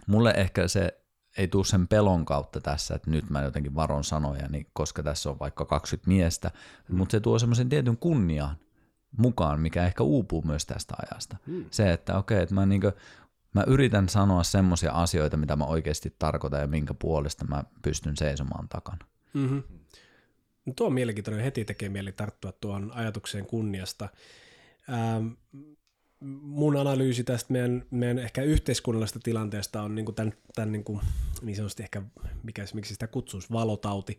mulle ehkä se ei tule sen pelon kautta tässä, että nyt mä jotenkin varon sanoja, niin koska tässä on vaikka 20 miestä, mm. mutta se tuo semmoisen tietyn kunnian mukaan, mikä ehkä uupuu myös tästä ajasta. Mm. Se, että okei, okay, että mä, niinku, mä yritän sanoa semmoisia asioita, mitä mä oikeasti tarkoitan ja minkä puolesta mä pystyn seisomaan takana. Mm-hmm. No tuo on mielenkiintoinen, heti tekee mieli tarttua tuon ajatukseen kunniasta. Ähm, mun analyysi tästä meidän, meidän ehkä yhteiskunnallisesta tilanteesta on niin kuin tämän, tämän niin, kuin, niin sanotusti ehkä, mikä, miksi sitä kutsuisi, valotauti,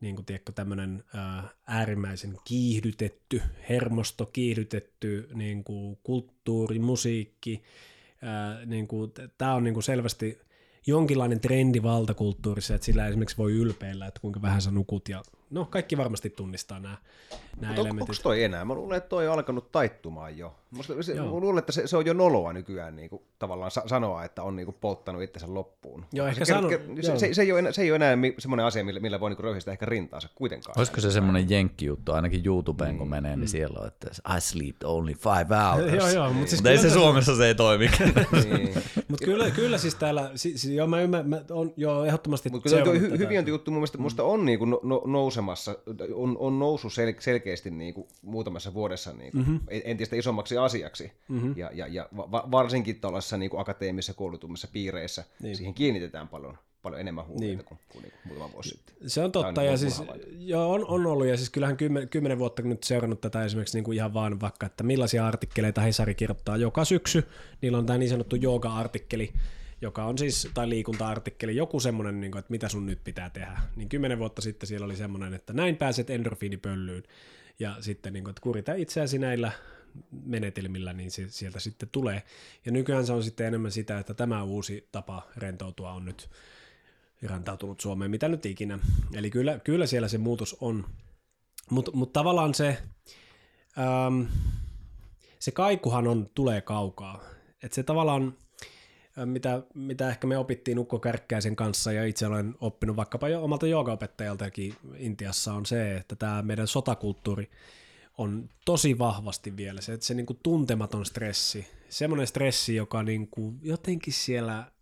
niin kuin tiedätkö, tämmöinen ää, äärimmäisen kiihdytetty, hermosto kiihdytetty niin kuin kulttuuri, musiikki, niin tämä on niin kuin selvästi jonkinlainen trendi valtakulttuurissa, että sillä esimerkiksi voi ylpeillä, että kuinka vähän sä nukut ja no kaikki varmasti tunnistaa nämä, nämä Mutta elementit. onko toi enää? Mä luulen, että toi on alkanut taittumaan jo. Musta, se, mä luulen, että se, se, on jo noloa nykyään niin kuin, tavallaan sa- sanoa, että on niin kuin, polttanut itsensä loppuun. Joo, ehkä se, sano- se, joo. se, se, ei ole enää, se ei ole enää mi- semmoinen asia, millä, millä voi niin röyhistää ehkä rintaansa kuitenkaan. Olisiko se semmoinen jenkki-juttu, ainakin YouTubeen kun menee, niin siellä on, että I sleep only five hours. Joo, joo, mutta siis Mutta ei kyllä se Suomessa se ei toimi. niin. Mutta kyllä, kyllä siis täällä, si, si, joo, mä ymmärrän, mä on jo ehdottomasti Mutta kyllä hy- hyvinvointijuttu mun mielestä musta on niinku no, no, nousemassa, on, on noussut sel- selkeästi niinku muutamassa vuodessa niinku mm-hmm. entistä isommaksi asiaksi. Mm-hmm. Ja, ja, ja va- varsinkin tuollaisissa niinku akateemisissa koulutumissa piireissä niin. siihen kiinnitetään paljon, paljon enemmän huomiota niin. kuin, kuin niinku muutama vuosi sitten. Se on totta, Tai ja niin siis kuin joo, on, on ollut, ja siis kyllähän kymmenen, kymmenen vuotta kun nyt seurannut tätä esimerkiksi niin kuin ihan vaan vaikka, että millaisia artikkeleita Hesari kirjoittaa joka syksy, niillä on tämä niin sanottu jooga-artikkeli, joka on siis, tai liikunta-artikkeli, joku semmoinen, niin kuin, että mitä sun nyt pitää tehdä. Niin kymmenen vuotta sitten siellä oli semmoinen, että näin pääset endorfiinipöllyyn, ja sitten niin kuin, että kurita itseäsi näillä menetelmillä, niin se, sieltä sitten tulee. Ja nykyään se on sitten enemmän sitä, että tämä uusi tapa rentoutua on nyt rantautunut Suomeen, mitä nyt ikinä. Eli kyllä, kyllä siellä se muutos on. Mutta mut tavallaan se, ähm, se kaikuhan on, tulee kaukaa. Et se tavallaan, mitä, mitä ehkä me opittiin Ukko Kärkkäisen kanssa, ja itse olen oppinut vaikkapa jo omalta joogaopettajaltakin Intiassa, on se, että tämä meidän sotakulttuuri on tosi vahvasti vielä se, että se niinku tuntematon stressi, semmoinen stressi, joka niinku jotenkin siellä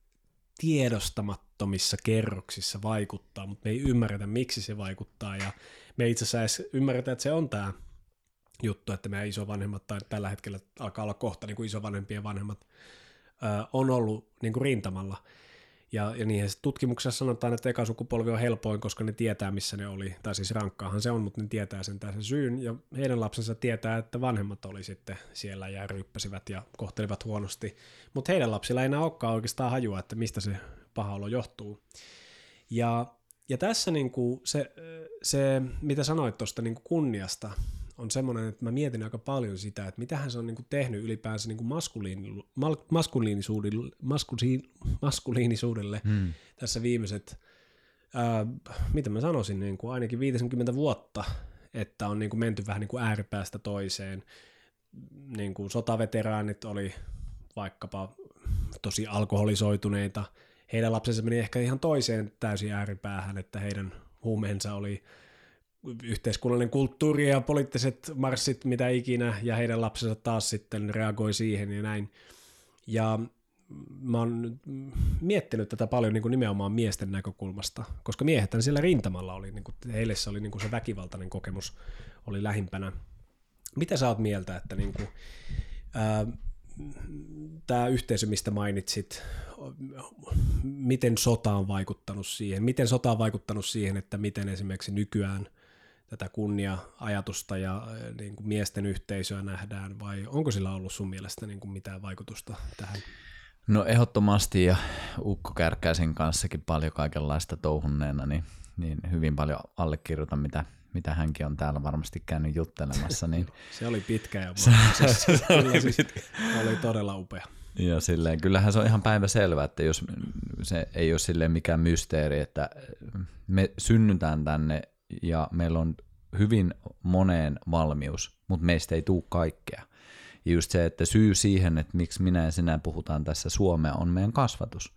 tiedostamattomissa kerroksissa vaikuttaa, mutta me ei ymmärretä, miksi se vaikuttaa, ja me itse asiassa edes ymmärretä, että se on tämä juttu, että meidän isovanhemmat, tai tällä hetkellä alkaa olla kohta niin kuin isovanhempien vanhemmat, on ollut niin kuin rintamalla. Ja, ja niihin tutkimuksessa sanotaan, että eka sukupolvi on helpoin, koska ne tietää, missä ne oli. Tai siis rankkaahan se on, mutta ne tietää sen sen syyn. Ja heidän lapsensa tietää, että vanhemmat oli sitten siellä ja ryyppäsivät ja kohtelivat huonosti. Mutta heidän lapsilla ei enää olekaan oikeastaan hajua, että mistä se paha olo johtuu. Ja, ja tässä niin kuin se, se, mitä sanoit tuosta niin kunniasta, on semmoinen, että mä mietin aika paljon sitä, että mitähän se on niin kuin tehnyt ylipäänsä niin kuin maskuliini, mal, maskuliinisuudelle, maskuliin, maskuliinisuudelle hmm. tässä viimeiset, ää, mitä mä sanoisin, niin kuin ainakin 50 vuotta, että on niin kuin menty vähän niin kuin ääripäästä toiseen. Niin kuin sotaveteraanit oli vaikkapa tosi alkoholisoituneita, heidän lapsensa meni ehkä ihan toiseen täysin ääripäähän, että heidän huumeensa oli yhteiskunnallinen kulttuuri ja poliittiset marssit, mitä ikinä, ja heidän lapsensa taas sitten reagoi siihen ja näin. Ja mä oon miettinyt tätä paljon niin kuin nimenomaan miesten näkökulmasta, koska miehethän siellä rintamalla oli, niin kuin, heille se oli niin kuin se väkivaltainen kokemus oli lähimpänä. Mitä sä oot mieltä, että niin kuin, ää, tämä yhteisö, mistä mainitsit, miten sota on vaikuttanut siihen, miten sota on vaikuttanut siihen, että miten esimerkiksi nykyään tätä kunnia-ajatusta ja niin kuin miesten yhteisöä nähdään, vai onko sillä ollut sun mielestä niin kuin mitään vaikutusta tähän? No ehdottomasti ja Ukko Kärkkäisen kanssakin paljon kaikenlaista touhunneena, niin, niin hyvin paljon allekirjoitan, mitä, mitä hänkin on täällä varmasti käynyt juttelemassa. Niin se oli pitkä ja se, se oli, siis, oli todella upea. Ja silleen, kyllähän se on ihan päivä selvä, että jos se ei ole silleen mikään mysteeri, että me synnytään tänne ja meillä on hyvin moneen valmius, mutta meistä ei tule kaikkea. Ja just se, että syy siihen, että miksi minä ja sinä puhutaan tässä Suomea, on meidän kasvatus.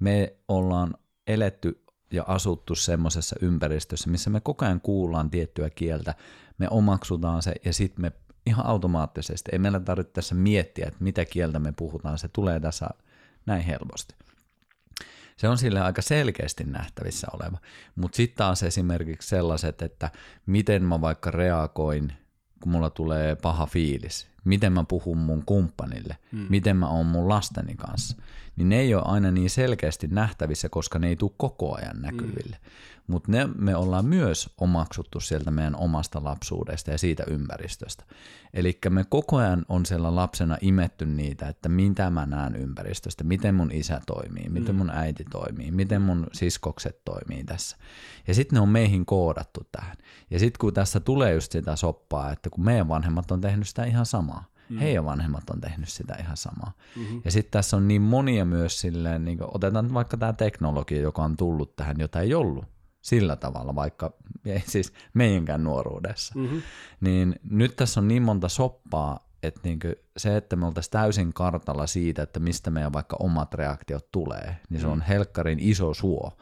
Me ollaan eletty ja asuttu semmoisessa ympäristössä, missä me koko ajan kuullaan tiettyä kieltä, me omaksutaan se ja sitten me ihan automaattisesti, ei meillä tarvitse tässä miettiä, että mitä kieltä me puhutaan, se tulee tässä näin helposti. Se on sille aika selkeästi nähtävissä oleva. Mutta sitten taas esimerkiksi sellaiset, että miten mä vaikka reagoin, kun mulla tulee paha fiilis. miten mä puhun mun kumppanille, mm. miten mä oon mun lasteni kanssa, niin ne ei ole aina niin selkeästi nähtävissä, koska ne ei tule koko ajan näkyville. Mm. Mutta ne me ollaan myös omaksuttu sieltä meidän omasta lapsuudesta ja siitä ympäristöstä. Eli me koko ajan on siellä lapsena imetty niitä, että mitä mä näen ympäristöstä, miten mun isä toimii, miten mm. mun äiti toimii, miten mun siskokset toimii tässä. Ja sitten ne on meihin koodattu tähän. Ja sitten kun tässä tulee just sitä soppaa, että kun meidän vanhemmat on tehnyt sitä ihan samaa, Mm. Heidän vanhemmat on tehnyt sitä ihan samaa. Mm-hmm. Ja sitten tässä on niin monia myös silleen, niin otetaan vaikka tämä teknologia, joka on tullut tähän, jota ei ollut sillä tavalla, vaikka ei siis meidänkään nuoruudessa. Mm-hmm. Niin nyt tässä on niin monta soppaa, että niin se, että me oltaisiin täysin kartalla siitä, että mistä meidän vaikka omat reaktiot tulee, niin se on mm. helkkarin iso suo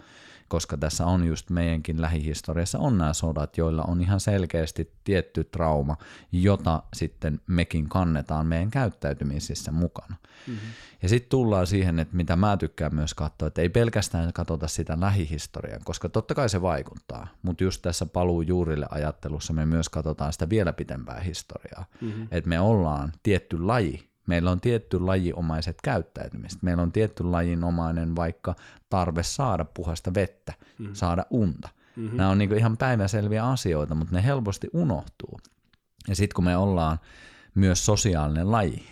koska tässä on just meidänkin lähihistoriassa on nämä sodat, joilla on ihan selkeästi tietty trauma, jota sitten mekin kannetaan meidän käyttäytymisissä mukana. Mm-hmm. Ja sitten tullaan siihen, että mitä mä tykkään myös katsoa, että ei pelkästään katsota sitä lähihistoriaa, koska totta kai se vaikuttaa, mutta just tässä paluu juurille ajattelussa me myös katsotaan sitä vielä pitempää historiaa, mm-hmm. että me ollaan tietty laji, Meillä on tietty lajiomaiset käyttäytymistä. Meillä on tietty lajinomainen vaikka tarve saada puhasta vettä, mm-hmm. saada unta. Mm-hmm. Nämä on niin ihan päiväselviä asioita, mutta ne helposti unohtuu. Ja sitten kun me ollaan myös sosiaalinen laji.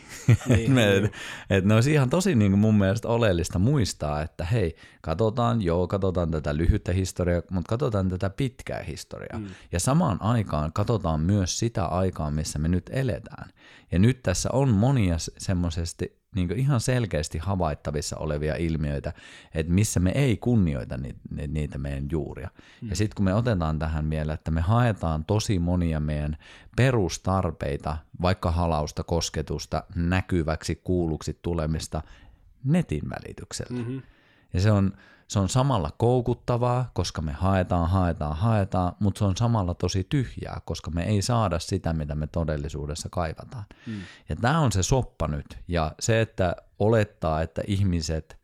Niin, me, niin. Et ne olisi ihan tosi niin kuin mun mielestä oleellista muistaa, että hei, katsotaan, joo, katsotaan tätä lyhyttä historiaa, mutta katsotaan tätä pitkää historiaa. Mm. Ja samaan aikaan katsotaan myös sitä aikaa, missä me nyt eletään. Ja nyt tässä on monia semmoisesti niin ihan selkeästi havaittavissa olevia ilmiöitä, että missä me ei kunnioita niitä meidän juuria. Mm. Ja sitten kun me otetaan tähän vielä, että me haetaan tosi monia meidän perustarpeita, vaikka halausta, kosketusta, näkyväksi, kuulluksi tulemista netin välityksellä. Mm-hmm. Ja se on, se on samalla koukuttavaa, koska me haetaan, haetaan, haetaan, mutta se on samalla tosi tyhjää, koska me ei saada sitä, mitä me todellisuudessa kaivataan. Mm. Ja tämä on se soppa nyt. Ja se, että olettaa, että ihmiset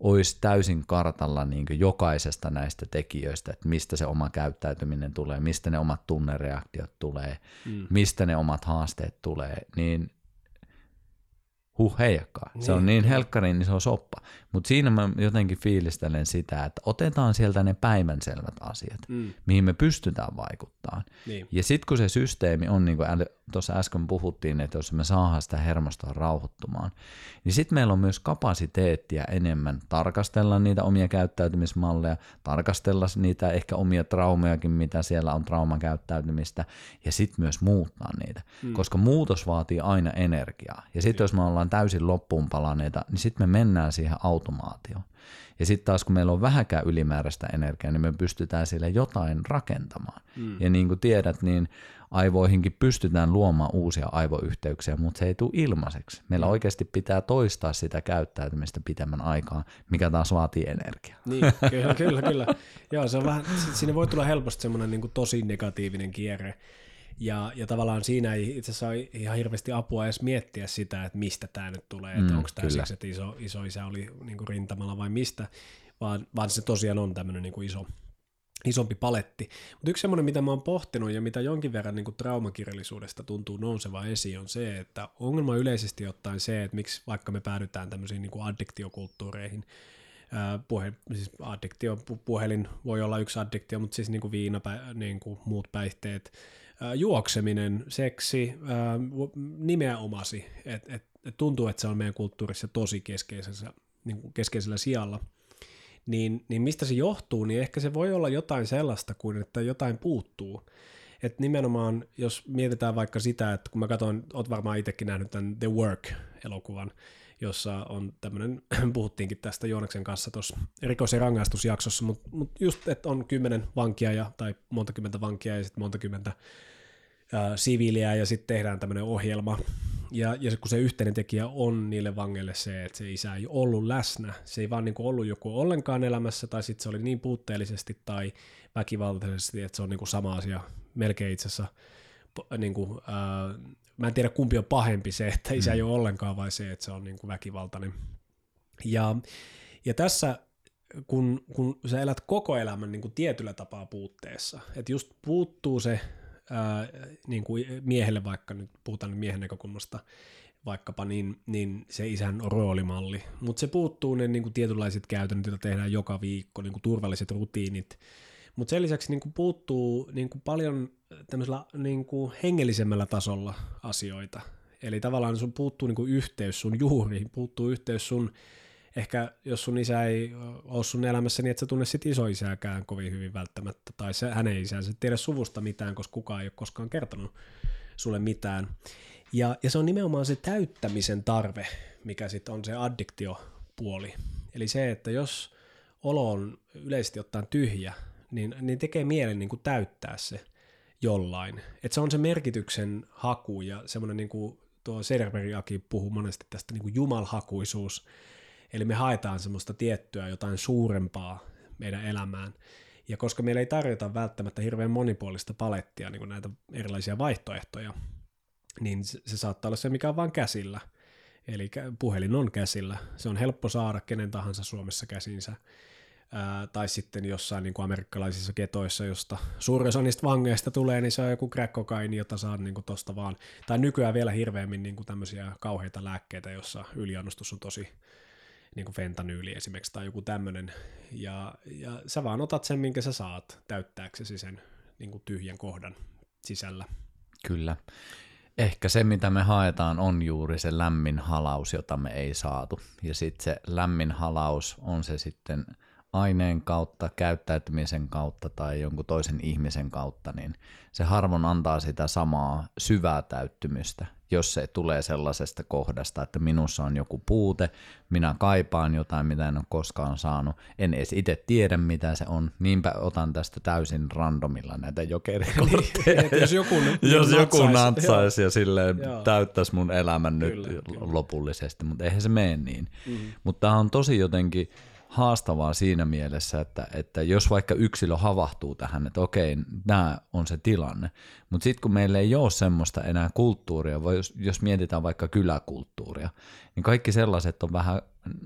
olisi täysin kartalla niin jokaisesta näistä tekijöistä, että mistä se oma käyttäytyminen tulee, mistä ne omat tunnereaktiot tulee, mm. mistä ne omat haasteet tulee, niin huh heijakkaa. Niin, se on niin, niin helkkarin iso soppa. Mutta siinä mä jotenkin fiilistelen sitä, että otetaan sieltä ne päivänselvät asiat, mm. mihin me pystytään vaikuttamaan. Niin. Ja sitten kun se systeemi on, niin kuin tuossa äsken puhuttiin, että jos me saadaan sitä hermostoa rauhoittumaan, niin sitten meillä on myös kapasiteettia enemmän tarkastella niitä omia käyttäytymismalleja, tarkastella niitä ehkä omia traumejakin, mitä siellä on traumakäyttäytymistä, ja sitten myös muuttaa niitä, mm. koska muutos vaatii aina energiaa. Ja sitten jos me ollaan täysin loppuun palaneita, niin sitten me mennään siihen automaatioon. Ja sitten taas kun meillä on vähäkään ylimääräistä energiaa, niin me pystytään sille jotain rakentamaan. Mm. Ja niin kuin tiedät, niin aivoihinkin pystytään luomaan uusia aivoyhteyksiä, mutta se ei tule ilmaiseksi. Meillä mm. oikeasti pitää toistaa sitä käyttäytymistä pitemmän aikaa, mikä taas vaatii energiaa. Niin, kyllä, kyllä, kyllä. Joo, se on vähän, siinä voi tulla helposti semmoinen niin tosi negatiivinen kierre, ja, ja tavallaan siinä ei itse asiassa ole ihan hirveästi apua edes miettiä sitä, että mistä tämä nyt tulee, että mm, onko tämä siksi, että iso, iso isä oli niin kuin rintamalla vai mistä, vaan, vaan se tosiaan on tämmöinen niin kuin iso, isompi paletti. Mutta yksi semmoinen, mitä mä oon pohtinut ja mitä jonkin verran niin kuin traumakirjallisuudesta tuntuu nouseva esiin, on se, että ongelma yleisesti ottaen se, että miksi vaikka me päädytään tämmöisiin niin kuin addiktiokulttuureihin, puhe, siis addiktio, puhelin voi olla yksi addiktio, mutta siis niin kuin viina, niin kuin muut päihteet, juokseminen, seksi, nimeä omasi. Et, et, et tuntuu, että se on meidän kulttuurissa tosi keskeisessä, niin kuin keskeisellä sijalla. Niin, niin mistä se johtuu, niin ehkä se voi olla jotain sellaista kuin, että jotain puuttuu. Että nimenomaan, jos mietitään vaikka sitä, että kun mä katson, oot varmaan itsekin nähnyt tämän The Work-elokuvan, jossa on tämmöinen, puhuttiinkin tästä Joonaksen kanssa tuossa rikos- ja rangaistusjaksossa, mutta mut just, että on kymmenen vankia ja, tai monta kymmentä vankia ja sitten monta kymmentä ää, siviiliä ja sitten tehdään tämmöinen ohjelma. Ja, ja kun se yhteinen tekijä on niille vangeille se, että se isä ei ollut läsnä, se ei vaan niin kuin ollut joku ollenkaan elämässä, tai sitten se oli niin puutteellisesti tai väkivaltaisesti, että se on niin kuin sama asia melkein itse asiassa niin kuin, ää, mä en tiedä kumpi on pahempi se, että isä mm. ei ole ollenkaan vai se, että se on niin kuin väkivaltainen. Ja, ja tässä kun, kun sä elät koko elämän niin kuin tietyllä tapaa puutteessa, että just puuttuu se ää, niin kuin miehelle vaikka, nyt puhutaan nyt miehen näkökulmasta, vaikkapa, niin, niin se isän roolimalli. Mutta se puuttuu ne niin kuin tietynlaiset käytännöt, joita tehdään joka viikko, niin kuin turvalliset rutiinit. Mutta sen lisäksi niin kuin puuttuu niin kuin paljon tämmöisellä niin kuin hengellisemmällä tasolla asioita. Eli tavallaan sun puuttuu niin kuin yhteys sun juuriin, puuttuu yhteys sun, ehkä jos sun isä ei ole sun elämässä, niin et sä tunne sit isoisääkään kovin hyvin välttämättä, tai se, hänen isänsä, et tiedä suvusta mitään, koska kukaan ei ole koskaan kertonut sulle mitään. Ja, ja se on nimenomaan se täyttämisen tarve, mikä sitten on se addiktiopuoli. Eli se, että jos olo on yleisesti ottaen tyhjä, niin, niin tekee mielen niin kuin täyttää se jollain. Että se on se merkityksen haku ja semmoinen niin kuin tuo Sederbergiakin puhuu monesti tästä niin kuin jumalhakuisuus. Eli me haetaan semmoista tiettyä jotain suurempaa meidän elämään. Ja koska meillä ei tarjota välttämättä hirveän monipuolista palettia, niin kuin näitä erilaisia vaihtoehtoja, niin se, se saattaa olla se, mikä on vain käsillä. Eli puhelin on käsillä. Se on helppo saada kenen tahansa Suomessa käsinsä. Ää, tai sitten jossain niin kuin amerikkalaisissa ketoissa, josta suurin osa niistä vangeista tulee, niin se on joku crack jota saa niin kuin tosta vaan. Tai nykyään vielä hirveämmin niin kuin tämmöisiä kauheita lääkkeitä, jossa yliannostus on tosi niin kuin fentanyyli esimerkiksi tai joku tämmöinen. Ja, ja sä vaan otat sen, minkä sä saat täyttääksesi sen niin kuin tyhjän kohdan sisällä. Kyllä. Ehkä se, mitä me haetaan, on juuri se lämmin halaus, jota me ei saatu. Ja sitten se lämmin halaus on se sitten aineen kautta, käyttäytymisen kautta tai jonkun toisen ihmisen kautta, niin se harvoin antaa sitä samaa syvää täyttymystä, jos se tulee sellaisesta kohdasta, että minussa on joku puute, minä kaipaan jotain, mitä en ole koskaan saanut, en edes itse tiedä, mitä se on, niinpä otan tästä täysin randomilla näitä jokerikortteja. Niin, jos joku, jos joku natsaisi ja silleen täyttäisi mun elämän nyt kyllä, lopullisesti, mutta eihän se mene niin. Mm-hmm. Mutta tämä on tosi jotenkin haastavaa siinä mielessä, että, että jos vaikka yksilö havahtuu tähän, että okei, tämä on se tilanne, mutta sitten kun meillä ei ole semmoista enää kulttuuria, vai jos, jos mietitään vaikka kyläkulttuuria, niin kaikki sellaiset on vähän,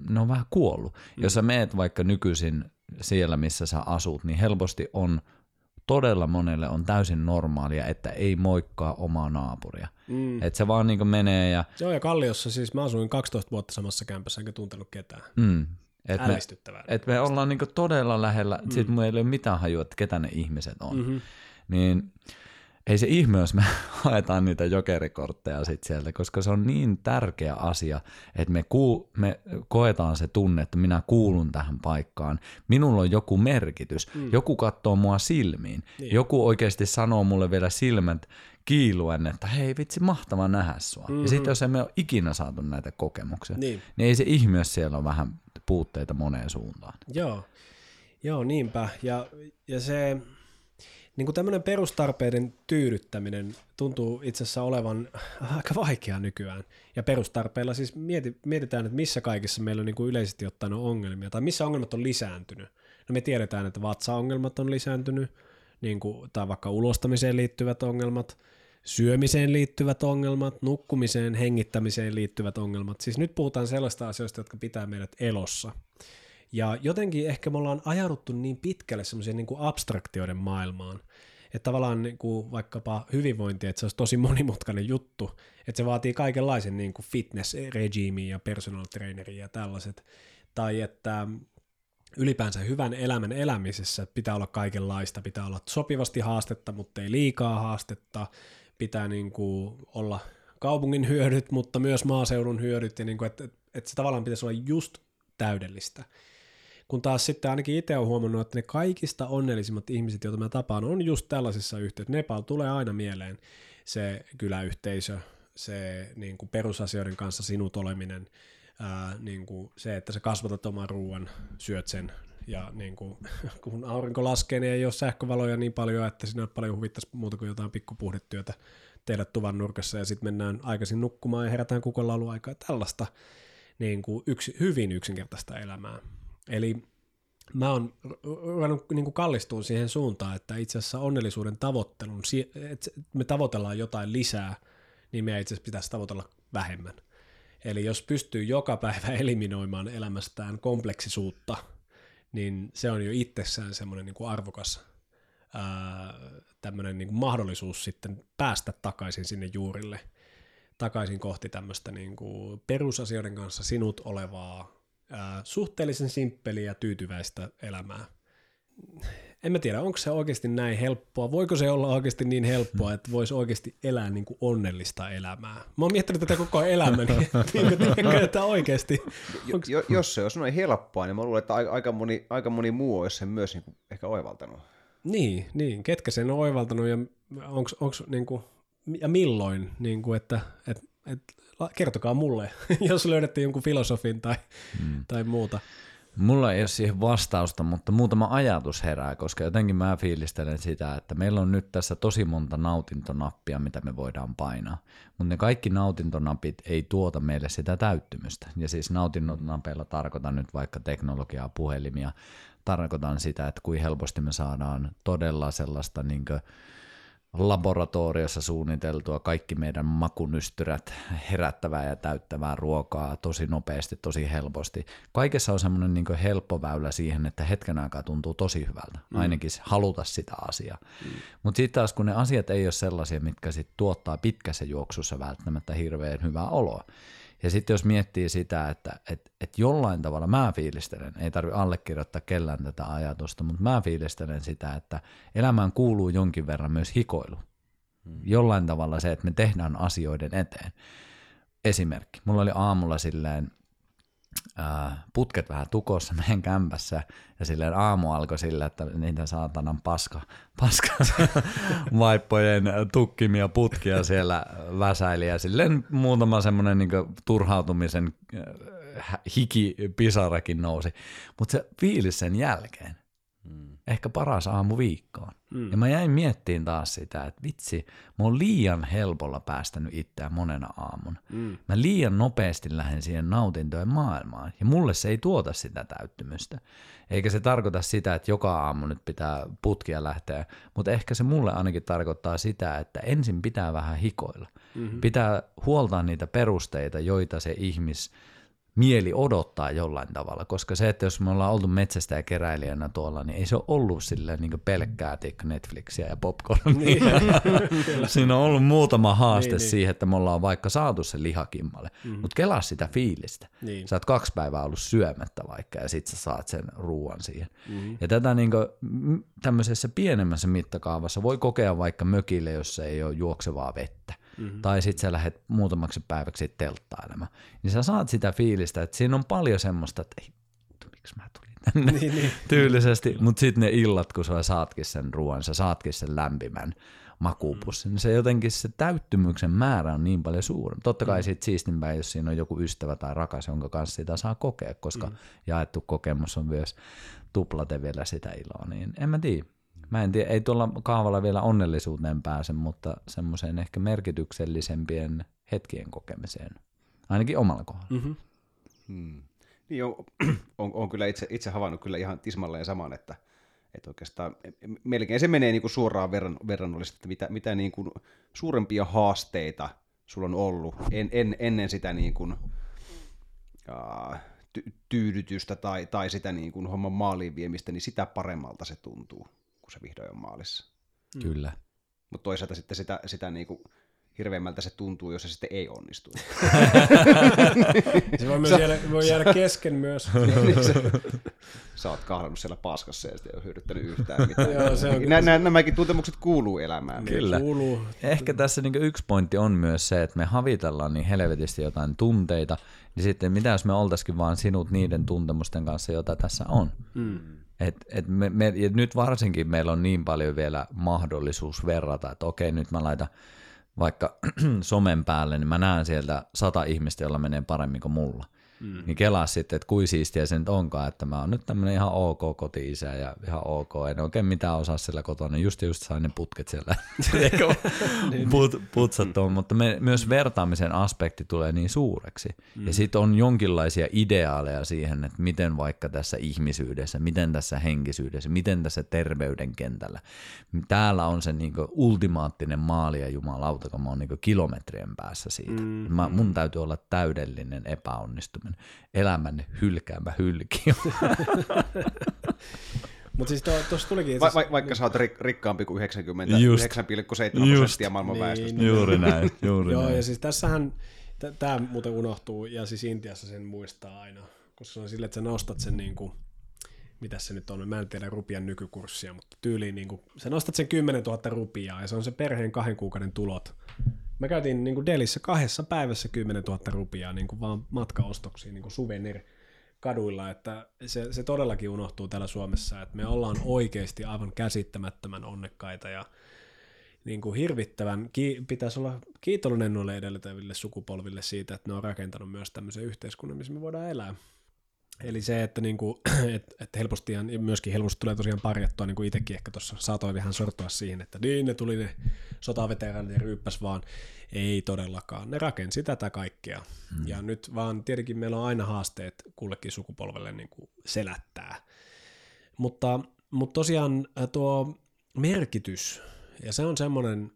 ne on vähän kuollut. Mm. Jos sä meet vaikka nykyisin siellä, missä sä asut, niin helposti on todella monelle on täysin normaalia, että ei moikkaa omaa naapuria. Mm. Että se vaan niin menee ja... Joo, ja Kalliossa siis mä asuin 12 vuotta samassa kämpässä, enkä tuntenut ketään. Mm. Et me, et me ollaan niinku todella lähellä, mm. sit meillä ei ole mitään hajua, että ketä ne ihmiset on. Mm-hmm. Niin ei se ihme, jos me haetaan niitä jokerikortteja sit sieltä, koska se on niin tärkeä asia, että me, kuu, me koetaan se tunne, että minä kuulun tähän paikkaan. Minulla on joku merkitys. Mm. Joku katsoo mua silmiin. Niin. Joku oikeasti sanoo mulle vielä silmät kiiluen, että hei vitsi, mahtava nähdä sua. Mm-hmm. Ja sitten jos emme ole ikinä saatu näitä kokemuksia, niin, niin ei se ihme, jos siellä on vähän puutteita moneen suuntaan. Joo, Joo niinpä. Ja, ja se niin kuin tämmöinen perustarpeiden tyydyttäminen tuntuu itse asiassa olevan aika vaikeaa nykyään. Ja perustarpeilla siis mieti, mietitään, että missä kaikissa meillä on niin kuin yleisesti ottaen on ongelmia, tai missä ongelmat on lisääntynyt. No me tiedetään, että vatsaongelmat on lisääntynyt, niin kuin, tai vaikka ulostamiseen liittyvät ongelmat, syömiseen liittyvät ongelmat, nukkumiseen, hengittämiseen liittyvät ongelmat. Siis nyt puhutaan sellaista asioista, jotka pitää meidät elossa. Ja jotenkin ehkä me ollaan ajauduttu niin pitkälle semmoiseen niin kuin abstraktioiden maailmaan, että tavallaan niin kuin vaikkapa hyvinvointi, että se olisi tosi monimutkainen juttu, että se vaatii kaikenlaisen niin kuin fitness ja personal traineria ja tällaiset, tai että ylipäänsä hyvän elämän elämisessä pitää olla kaikenlaista, pitää olla sopivasti haastetta, mutta ei liikaa haastetta, pitää niin kuin olla kaupungin hyödyt, mutta myös maaseudun hyödyt, ja niin kuin, että, että se tavallaan pitäisi olla just täydellistä. Kun taas sitten ainakin itse olen huomannut, että ne kaikista onnellisimmat ihmiset, joita mä tapaan, on just tällaisissa yhteyksissä. Nepal tulee aina mieleen se kyläyhteisö, se niin kuin perusasioiden kanssa sinut oleminen, ää, niin kuin se, että sä kasvatat oman ruoan, syöt sen, ja niin kuin, kun aurinko laskee, niin ei ole sähkövaloja niin paljon, että sinä paljon huvittaisi muuta kuin jotain pikkupuhdetyötä tehdä tuvan nurkassa, ja sitten mennään aikaisin nukkumaan ja herätään kukon aikaa. Tällaista niin kuin yksi, hyvin yksinkertaista elämää. Eli mä oon ruvennut niin kallistumaan siihen suuntaan, että itse asiassa onnellisuuden tavoittelun, että me tavoitellaan jotain lisää, niin me itse asiassa pitäisi tavoitella vähemmän. Eli jos pystyy joka päivä eliminoimaan elämästään kompleksisuutta, niin se on jo itsessään semmoinen niin kuin arvokas tämmöinen niin mahdollisuus sitten päästä takaisin sinne juurille, takaisin kohti tämmöistä niin kuin perusasioiden kanssa sinut olevaa, ää, suhteellisen simppeliä ja tyytyväistä elämää. En mä tiedä, onko se oikeasti näin helppoa. Voiko se olla oikeasti niin helppoa, että voisi oikeasti elää niin kuin onnellista elämää? Mä oon miettinyt tätä koko elämäni, niin että oikeasti. Onks... Jo, jos se olisi noin helppoa, niin mä luulen, että aika moni, aika moni muu olisi sen myös niin kuin ehkä oivaltanut. Niin, niin, ketkä sen on oivaltanut ja onks, onks, niin kuin, ja milloin, niin kuin, että, et, et, kertokaa mulle, jos löydätte jonkun filosofin tai, hmm. tai muuta. Mulla ei ole siihen vastausta, mutta muutama ajatus herää, koska jotenkin mä fiilistelen sitä, että meillä on nyt tässä tosi monta nautintonappia, mitä me voidaan painaa. Mutta ne kaikki nautintonapit ei tuota meille sitä täyttymystä. Ja siis nautintonapeilla tarkoitan nyt vaikka teknologiaa, puhelimia, tarkoitan sitä, että kuin helposti me saadaan todella sellaista niin laboratoriossa suunniteltua kaikki meidän makunystyrät herättävää ja täyttävää ruokaa tosi nopeasti, tosi helposti. Kaikessa on semmoinen niin helppo väylä siihen, että hetken aikaa tuntuu tosi hyvältä, mm. ainakin haluta sitä asiaa. Mm. Mutta sitten taas kun ne asiat ei ole sellaisia, mitkä sit tuottaa pitkässä juoksussa välttämättä hirveän hyvää oloa, ja sitten jos miettii sitä, että et, et jollain tavalla mä fiilistelen, ei tarvi allekirjoittaa kellään tätä ajatusta, mutta mä fiilistelen sitä, että elämään kuuluu jonkin verran myös hikoilu. Hmm. Jollain tavalla se, että me tehdään asioiden eteen. Esimerkki. Mulla oli aamulla silleen putket vähän tukossa meidän kämpässä ja silleen aamu alkoi sillä, että niitä saatanan paska, paska vaippojen tukkimia putkia siellä väsäili ja silleen muutama semmoinen niin turhautumisen hiki pisarakin nousi. Mutta se fiilis sen jälkeen, mm. Ehkä paras aamu viikkoon. Mm. Ja mä jäin miettiin taas sitä, että vitsi, mä oon liian helpolla päästänyt itseään monena aamun. Mm. Mä liian nopeasti lähden siihen nautintojen maailmaan, ja mulle se ei tuota sitä täyttymystä. Eikä se tarkoita sitä, että joka aamu nyt pitää putkia lähteä, mutta ehkä se mulle ainakin tarkoittaa sitä, että ensin pitää vähän hikoilla. Mm-hmm. Pitää huoltaa niitä perusteita, joita se ihmis mieli odottaa jollain tavalla, koska se, että jos me ollaan oltu metsästä ja keräilijänä tuolla, niin ei se ole ollut silleen niin pelkkää tiikka Netflixiä ja popcornia. Niin. Siinä on ollut muutama haaste niin, niin. siihen, että me ollaan vaikka saatu se lihakimmalle, mm. mutta kelaa sitä fiilistä. Niin. Sä oot kaksi päivää ollut syömättä vaikka ja sit sä saat sen ruoan siihen. Mm. Ja tätä niin kuin, tämmöisessä pienemmässä mittakaavassa voi kokea vaikka mökille, jossa ei ole juoksevaa vettä mm-hmm. tai sitten sä lähdet muutamaksi päiväksi telttailemaan, niin sä saat sitä fiilistä, että siinä on paljon semmoista, että ei, miksi mä tulin tänne niin, niin. tyylisesti, mutta sitten ne illat, kun sä saatkin sen ruoan, sä saatkin sen lämpimän makuupussin, mm. niin se jotenkin se täyttymyksen määrä on niin paljon suurempi. Totta kai mm. siitä siistimpää, jos siinä on joku ystävä tai rakas, jonka kanssa sitä saa kokea, koska mm. jaettu kokemus on myös tuplate vielä sitä iloa, niin en mä tiedä. Mä en tiedä, ei tuolla kaavalla vielä onnellisuuteen pääse, mutta semmoiseen ehkä merkityksellisempien hetkien kokemiseen, ainakin omalla kohdalla. Mm-hmm. Hmm. Niin on, on, on, kyllä itse, itse havainnut kyllä ihan tismalleen saman, että, että oikeastaan melkein se menee niin kuin suoraan verran, verrannollisesti, että mitä, mitä niin kuin suurempia haasteita sulla on ollut en, en, ennen sitä niin kuin, uh, ty, tyydytystä tai, tai sitä niin kuin homman maaliin viemistä, niin sitä paremmalta se tuntuu kun se vihdoin on maalissa. Mm. Kyllä. Mutta toisaalta sitten sitä, sitä niinku hirveämmältä se tuntuu, jos se sitten ei onnistu. se voi, myös jäädä, voi jäädä kesken myös. niin se, sä oot kahlannut siellä paskassa ja sitten ei ole hyödyttänyt yhtään mitään. Joo, se on nä, nä, nämäkin tuntemukset kuuluu elämään. Kyllä. Kuuluu. Ehkä tässä niin yksi pointti on myös se, että me havitellaan niin helvetisti jotain tunteita, niin sitten mitä jos me oltaisikin vaan sinut niiden tuntemusten kanssa, joita tässä on. Mm. Et, et me, me, ja nyt varsinkin meillä on niin paljon vielä mahdollisuus verrata, että okei, nyt mä laitan vaikka somen päälle, niin mä näen sieltä sata ihmistä, jolla menee paremmin kuin mulla. Mm. Niin kelaa sitten, että kuin siistiä se nyt onkaan, että mä oon nyt tämmönen ihan ok koti-isä ja ihan ok, en oikein mitään osaa sillä kotona, just just sain ne putket siellä niin. put, putsattua, mutta me, myös vertaamisen aspekti tulee niin suureksi. Mm. Ja sitten on jonkinlaisia ideaaleja siihen, että miten vaikka tässä ihmisyydessä, miten tässä henkisyydessä, miten tässä terveyden kentällä. Täällä on se niinku ultimaattinen maali ja jumalauta, kun mä oon niinku kilometrien päässä siitä. Mm. Mä, mun täytyy olla täydellinen epäonnistuminen semmoinen elämän hylkäämä hylki. Mutta siis tuossa tulikin... Va- va- vaikka sä oot rik- rikkaampi kuin 99,7 Just. prosenttia maailman Niin. väestöstä. Juuri näin, juuri Joo, näin. ja siis tässähän, tämä muuten unohtuu, ja siis Intiassa sen muistaa aina, koska se on sille, että sä nostat sen niin kuin, mitä se nyt on, mä en tiedä rupian nykykurssia, mutta tyyliin niin kuin, sä nostat sen 10 000 rupiaa, ja se on se perheen kahden kuukauden tulot. Mä käytin niin Delissä kahdessa päivässä 10 000 rupiaa niin kuin vaan matkaostoksiin, niin kuin souvenir kaduilla, että se, se todellakin unohtuu täällä Suomessa, että me ollaan oikeasti aivan käsittämättömän onnekkaita ja niin kuin hirvittävän, ki, pitäisi olla kiitollinen noille edeltäville sukupolville siitä, että ne on rakentanut myös tämmöisen yhteiskunnan, missä me voidaan elää. Eli se, että, niin kuin, että, että helposti ja myöskin helposti tulee tosiaan parjattua, niin kuin itsekin ehkä tuossa saatoin vähän sortua siihen, että niin ne tuli ne sotaveteraanit ja ryyppäs vaan. Ei todellakaan. Ne rakensi tätä kaikkea. Hmm. Ja nyt vaan tietenkin meillä on aina haasteet kullekin sukupolvelle niin kuin selättää. Mutta, mutta tosiaan äh, tuo merkitys, ja se on semmoinen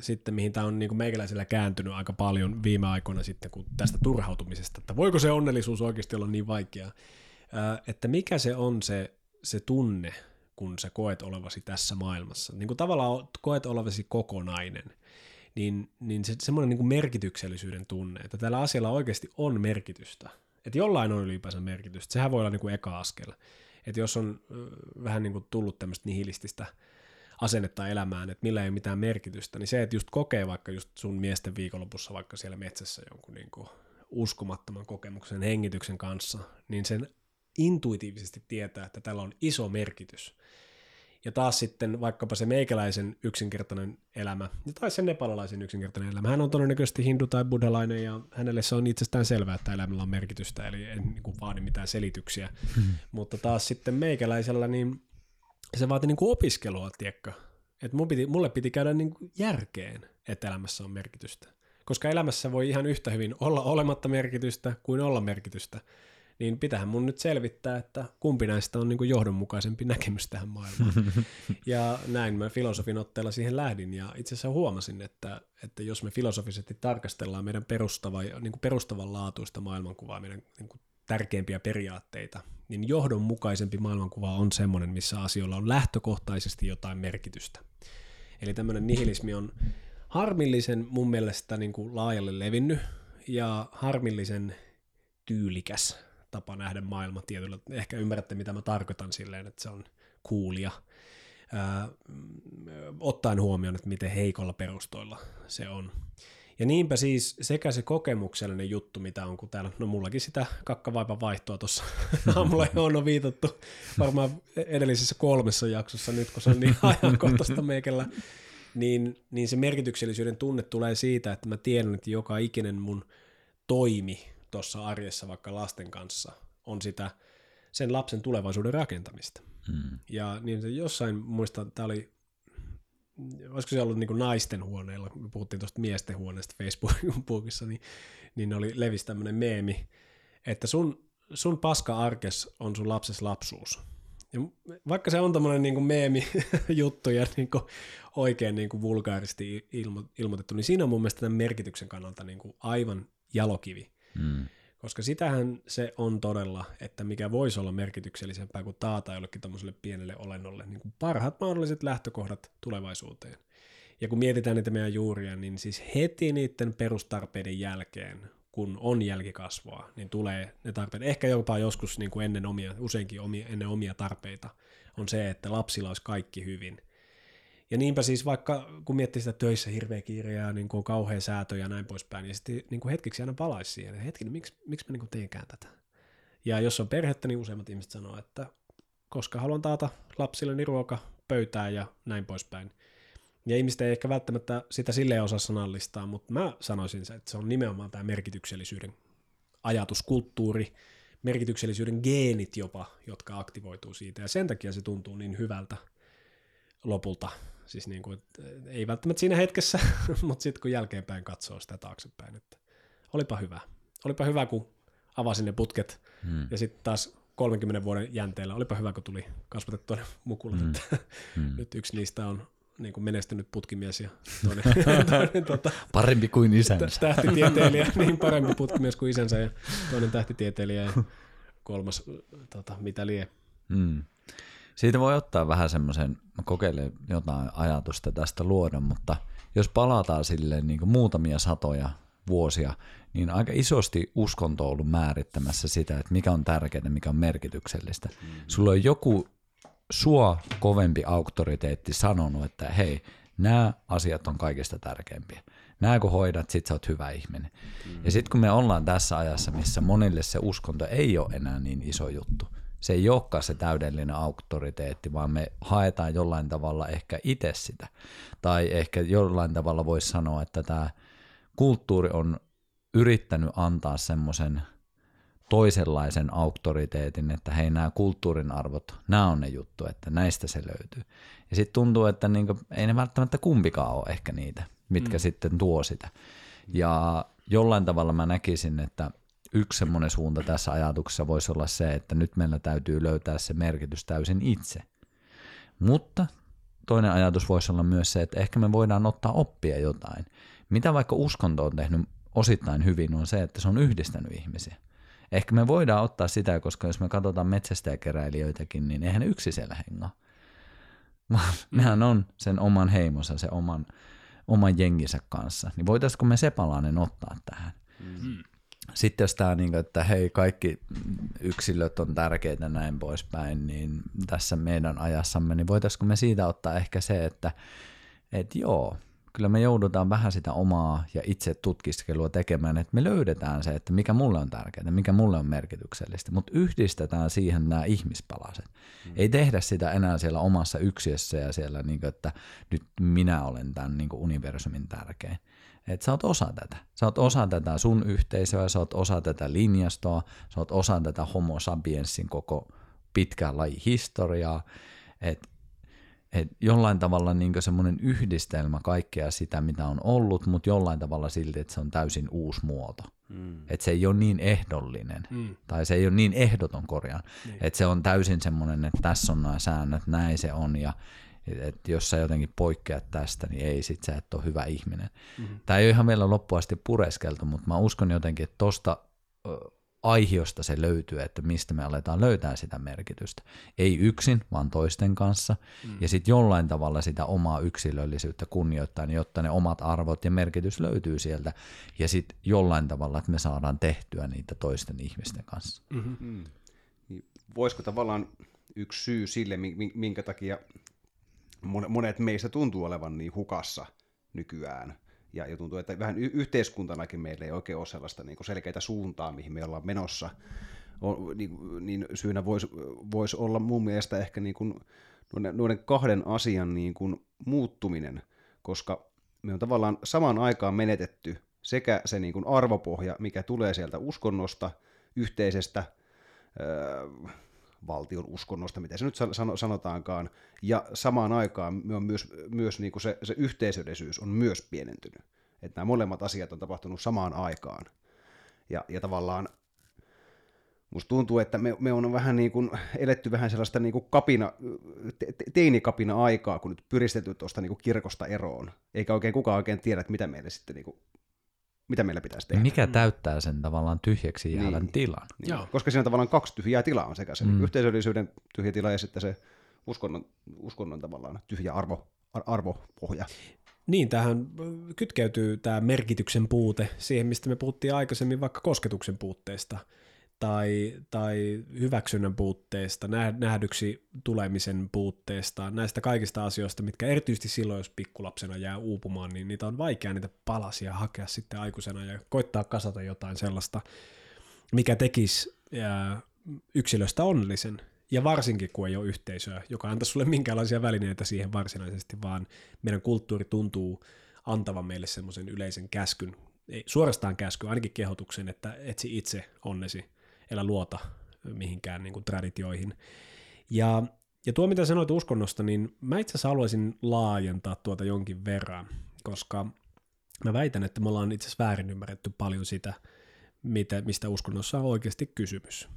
sitten, mihin tämä on niin meikäläisellä kääntynyt aika paljon viime aikoina sitten, kun tästä turhautumisesta, että voiko se onnellisuus oikeasti olla niin vaikeaa, että mikä se on se, se tunne, kun sä koet olevasi tässä maailmassa. Niin kuin tavallaan koet olevasi kokonainen, niin, niin se semmoinen niin merkityksellisyyden tunne, että tällä asialla oikeasti on merkitystä. Että jollain on ylipäänsä merkitystä. Sehän voi olla niin kuin eka askel. Että jos on vähän niin kuin tullut tämmöistä nihilististä asennetta elämään, että millä ei ole mitään merkitystä, niin se, että just kokee vaikka just sun miesten viikonlopussa vaikka siellä metsässä jonkun niin kuin uskomattoman kokemuksen hengityksen kanssa, niin sen intuitiivisesti tietää, että tällä on iso merkitys. Ja taas sitten vaikkapa se meikäläisen yksinkertainen elämä, tai sen nepalalaisen yksinkertainen elämä. Hän on todennäköisesti hindu tai buddhalainen, ja hänelle se on itsestään selvää, että elämällä on merkitystä, eli en niin kuin, vaadi mitään selityksiä. Hmm. Mutta taas sitten meikäläisellä, niin se vaati niin kuin opiskelua, tiedätkö? Että piti, mulle piti käydä niin kuin järkeen, että elämässä on merkitystä. Koska elämässä voi ihan yhtä hyvin olla olematta merkitystä kuin olla merkitystä niin pitähän mun nyt selvittää, että kumpi näistä on niin kuin johdonmukaisempi näkemys tähän maailmaan. ja näin mä filosofin otteella siihen lähdin, ja itse asiassa huomasin, että, että jos me filosofisesti tarkastellaan meidän perustava, niin kuin perustavanlaatuista maailmankuvaa, meidän niin kuin tärkeimpiä periaatteita, niin johdonmukaisempi maailmankuva on semmoinen, missä asioilla on lähtökohtaisesti jotain merkitystä. Eli tämmöinen nihilismi on harmillisen mun mielestä niin kuin laajalle levinnyt, ja harmillisen tyylikäs tapa nähdä maailma tietyllä. Ehkä ymmärrätte, mitä mä tarkoitan silleen, että se on. Ää, ottaen huomioon, että miten heikolla perustoilla se on. Ja niinpä siis sekä se kokemuksellinen juttu, mitä on, kun täällä, no mullakin sitä kakkavaipan vaihtoa tuossa aamulla on, on viitattu varmaan edellisessä kolmessa jaksossa nyt, kun se on niin ajankohtaista meikällä, niin, niin se merkityksellisyyden tunne tulee siitä, että mä tiedän, että joka ikinen mun toimi tuossa arjessa vaikka lasten kanssa on sitä sen lapsen tulevaisuuden rakentamista. Hmm. Ja niin se jossain, muistan, tämä oli, olisiko se ollut niin naisten huoneella, me puhuttiin tuosta miesten huoneesta Facebookissa, niin, niin oli levisi tämmöinen meemi, että sun, sun paska arkes on sun lapses lapsuus. Ja vaikka se on tämmöinen niin meemi juttu ja niin kuin oikein niin kuin vulgaaristi ilmo, ilmoitettu, niin siinä on mun mielestä tämän merkityksen kannalta niin kuin aivan jalokivi. Mm. Koska sitähän se on todella, että mikä voisi olla merkityksellisempää kuin taata jollekin tämmöiselle pienelle olennolle niin kuin parhaat mahdolliset lähtökohdat tulevaisuuteen. Ja kun mietitään niitä meidän juuria, niin siis heti niiden perustarpeiden jälkeen, kun on jälkikasvua, niin tulee ne tarpeet, ehkä jopa joskus niin kuin ennen omia, useinkin omia, ennen omia tarpeita, on se, että lapsilla olisi kaikki hyvin – ja niinpä siis vaikka, kun miettii sitä töissä hirveä kiire ja niin kuin on kauhean säätö ja näin poispäin, niin sitten niin kuin hetkeksi aina palaisi siihen, että hetki, miksi, miksi mä niin kuin teenkään tätä? Ja jos on perhettä, niin useimmat ihmiset sanoo, että koska haluan taata lapsilleni ruoka pöytään ja näin poispäin. Ja ihmiset ei ehkä välttämättä sitä silleen osaa sanallistaa, mutta mä sanoisin, että se on nimenomaan tämä merkityksellisyyden ajatuskulttuuri, merkityksellisyyden geenit jopa, jotka aktivoituu siitä. Ja sen takia se tuntuu niin hyvältä lopulta Siis niin kuin, ei välttämättä siinä hetkessä, mutta sitten kun jälkeenpäin katsoo sitä taaksepäin, että olipa hyvä. Olipa hyvä, kun avasin ne putket hmm. ja sitten taas 30 vuoden jänteellä, olipa hyvä, kun tuli kasvatettua mukulat, hmm. että hmm. nyt yksi niistä on niin kuin menestynyt putkimies ja toinen, toinen tota, parempi kuin isänsä. Tähtitieteilijä, niin parempi putkimies kuin isänsä ja toinen tähtitieteilijä ja kolmas tota, mitä lie. Hmm. Siitä voi ottaa vähän semmoisen, mä kokeilen jotain ajatusta tästä luoda, mutta jos palataan silleen niin muutamia satoja vuosia, niin aika isosti uskonto on ollut määrittämässä sitä, että mikä on tärkeää, mikä on merkityksellistä. Mm-hmm. Sulla on joku sua kovempi auktoriteetti sanonut, että hei, nämä asiat on kaikista tärkeimpiä. Nämä kun hoidat, sit sä oot hyvä ihminen. Mm-hmm. Ja sitten kun me ollaan tässä ajassa, missä monille se uskonto ei ole enää niin iso juttu, se ei olekaan se täydellinen auktoriteetti, vaan me haetaan jollain tavalla ehkä itse sitä. Tai ehkä jollain tavalla voisi sanoa, että tämä kulttuuri on yrittänyt antaa semmoisen toisenlaisen auktoriteetin, että hei nämä kulttuurin arvot, nämä on ne juttu, että näistä se löytyy. Ja sitten tuntuu, että niinku, ei ne välttämättä kumpikaan ole ehkä niitä, mitkä mm. sitten tuo sitä. Ja jollain tavalla mä näkisin, että yksi semmoinen suunta tässä ajatuksessa voisi olla se, että nyt meillä täytyy löytää se merkitys täysin itse. Mutta toinen ajatus voisi olla myös se, että ehkä me voidaan ottaa oppia jotain. Mitä vaikka uskonto on tehnyt osittain hyvin on se, että se on yhdistänyt ihmisiä. Ehkä me voidaan ottaa sitä, koska jos me katsotaan metsästäjäkeräilijöitäkin, niin eihän ne yksi siellä hengaa. Vaan nehän on sen oman heimonsa, sen oman, oman jenginsä kanssa. Niin voitaisiko me se palanen ottaa tähän? Mm. Sitten jos tämä, niin että hei, kaikki yksilöt on tärkeitä näin poispäin, niin tässä meidän ajassamme, niin voitaisiko me siitä ottaa ehkä se, että et joo, kyllä me joudutaan vähän sitä omaa ja itse tutkiskelua tekemään, että me löydetään se, että mikä mulle on tärkeää, mikä mulle on merkityksellistä, mutta yhdistetään siihen nämä ihmispalaset. Mm. Ei tehdä sitä enää siellä omassa yksiössä ja siellä, niin kuin, että nyt minä olen tämän niin kuin universumin tärkein. Että sä oot osa tätä. Sä oot osa tätä sun yhteisöä, sä oot osa tätä linjastoa, sä oot osa tätä homo sapiensin koko pitkää lajihistoriaa. Että et jollain tavalla niin semmoinen yhdistelmä kaikkea sitä, mitä on ollut, mutta jollain tavalla silti, että se on täysin uusi muoto. Mm. Että se ei ole niin ehdollinen, mm. tai se ei ole niin ehdoton korjaan. Niin. Että se on täysin semmoinen, että tässä on nämä säännöt, näin se on, ja että jos sä jotenkin poikkeat tästä, niin ei, sit sä et ole hyvä ihminen. Mm-hmm. Tämä ei ole ihan vielä loppuasti pureskeltu, mutta mä uskon jotenkin, että tosta aihiosta se löytyy, että mistä me aletaan löytää sitä merkitystä. Ei yksin, vaan toisten kanssa. Mm. Ja sitten jollain tavalla sitä omaa yksilöllisyyttä kunnioittaa, jotta ne omat arvot ja merkitys löytyy sieltä. Ja sitten jollain tavalla, että me saadaan tehtyä niitä toisten ihmisten kanssa. Mm-hmm. Mm. Niin voisiko tavallaan yksi syy sille, minkä takia monet meistä tuntuu olevan niin hukassa nykyään, ja, ja tuntuu, että vähän y- yhteiskuntanakin meillä ei oikein ole sellaista niin kuin selkeitä suuntaa, mihin me ollaan menossa. On, niin, niin syynä voisi vois olla mun mielestä ehkä niin kuin noiden kahden asian niin kuin muuttuminen, koska me on tavallaan samaan aikaan menetetty sekä se niin kuin arvopohja, mikä tulee sieltä uskonnosta, yhteisestä öö, valtion uskonnosta, mitä se nyt sanotaankaan, ja samaan aikaan myös, myös niin kuin se, se yhteisöllisyys on myös pienentynyt. Että nämä molemmat asiat on tapahtunut samaan aikaan. Ja, ja tavallaan musta tuntuu, että me, me on vähän niin kuin eletty vähän sellaista niin kuin kapina, te, teinikapina aikaa, kun nyt pyristetty tuosta niin kirkosta eroon. Eikä oikein kukaan oikein tiedä, että mitä meille sitten niin kuin mitä meillä pitäisi tehdä. Mikä täyttää sen tavallaan tyhjäksi jäävän niin. tilan? Niin. Joo. Koska siinä on tavallaan kaksi tyhjää tilaa, on sekä se mm. yhteisöllisyyden tyhjä tila ja sitten se uskonnon, uskonnon tavallaan tyhjä arvo, ar- arvopohja. Niin, tähän kytkeytyy tämä merkityksen puute siihen, mistä me puhuttiin aikaisemmin vaikka kosketuksen puutteesta – tai, tai hyväksynnän puutteesta, nähdyksi tulemisen puutteesta, näistä kaikista asioista, mitkä erityisesti silloin, jos pikkulapsena jää uupumaan, niin niitä on vaikea niitä palasia hakea sitten aikuisena ja koittaa kasata jotain sellaista, mikä tekisi yksilöstä onnellisen. Ja varsinkin, kun ei ole yhteisöä, joka antaa sulle minkäänlaisia välineitä siihen varsinaisesti, vaan meidän kulttuuri tuntuu antavan meille semmoisen yleisen käskyn, ei, suorastaan käsky, ainakin kehotuksen, että etsi itse onnesi elä luota mihinkään niin kuin traditioihin. Ja, ja tuo, mitä sanoit uskonnosta, niin mä itse asiassa haluaisin laajentaa tuota jonkin verran, koska mä väitän, että me ollaan itse asiassa väärin ymmärretty paljon sitä, mitä, mistä uskonnossa on oikeasti kysymys.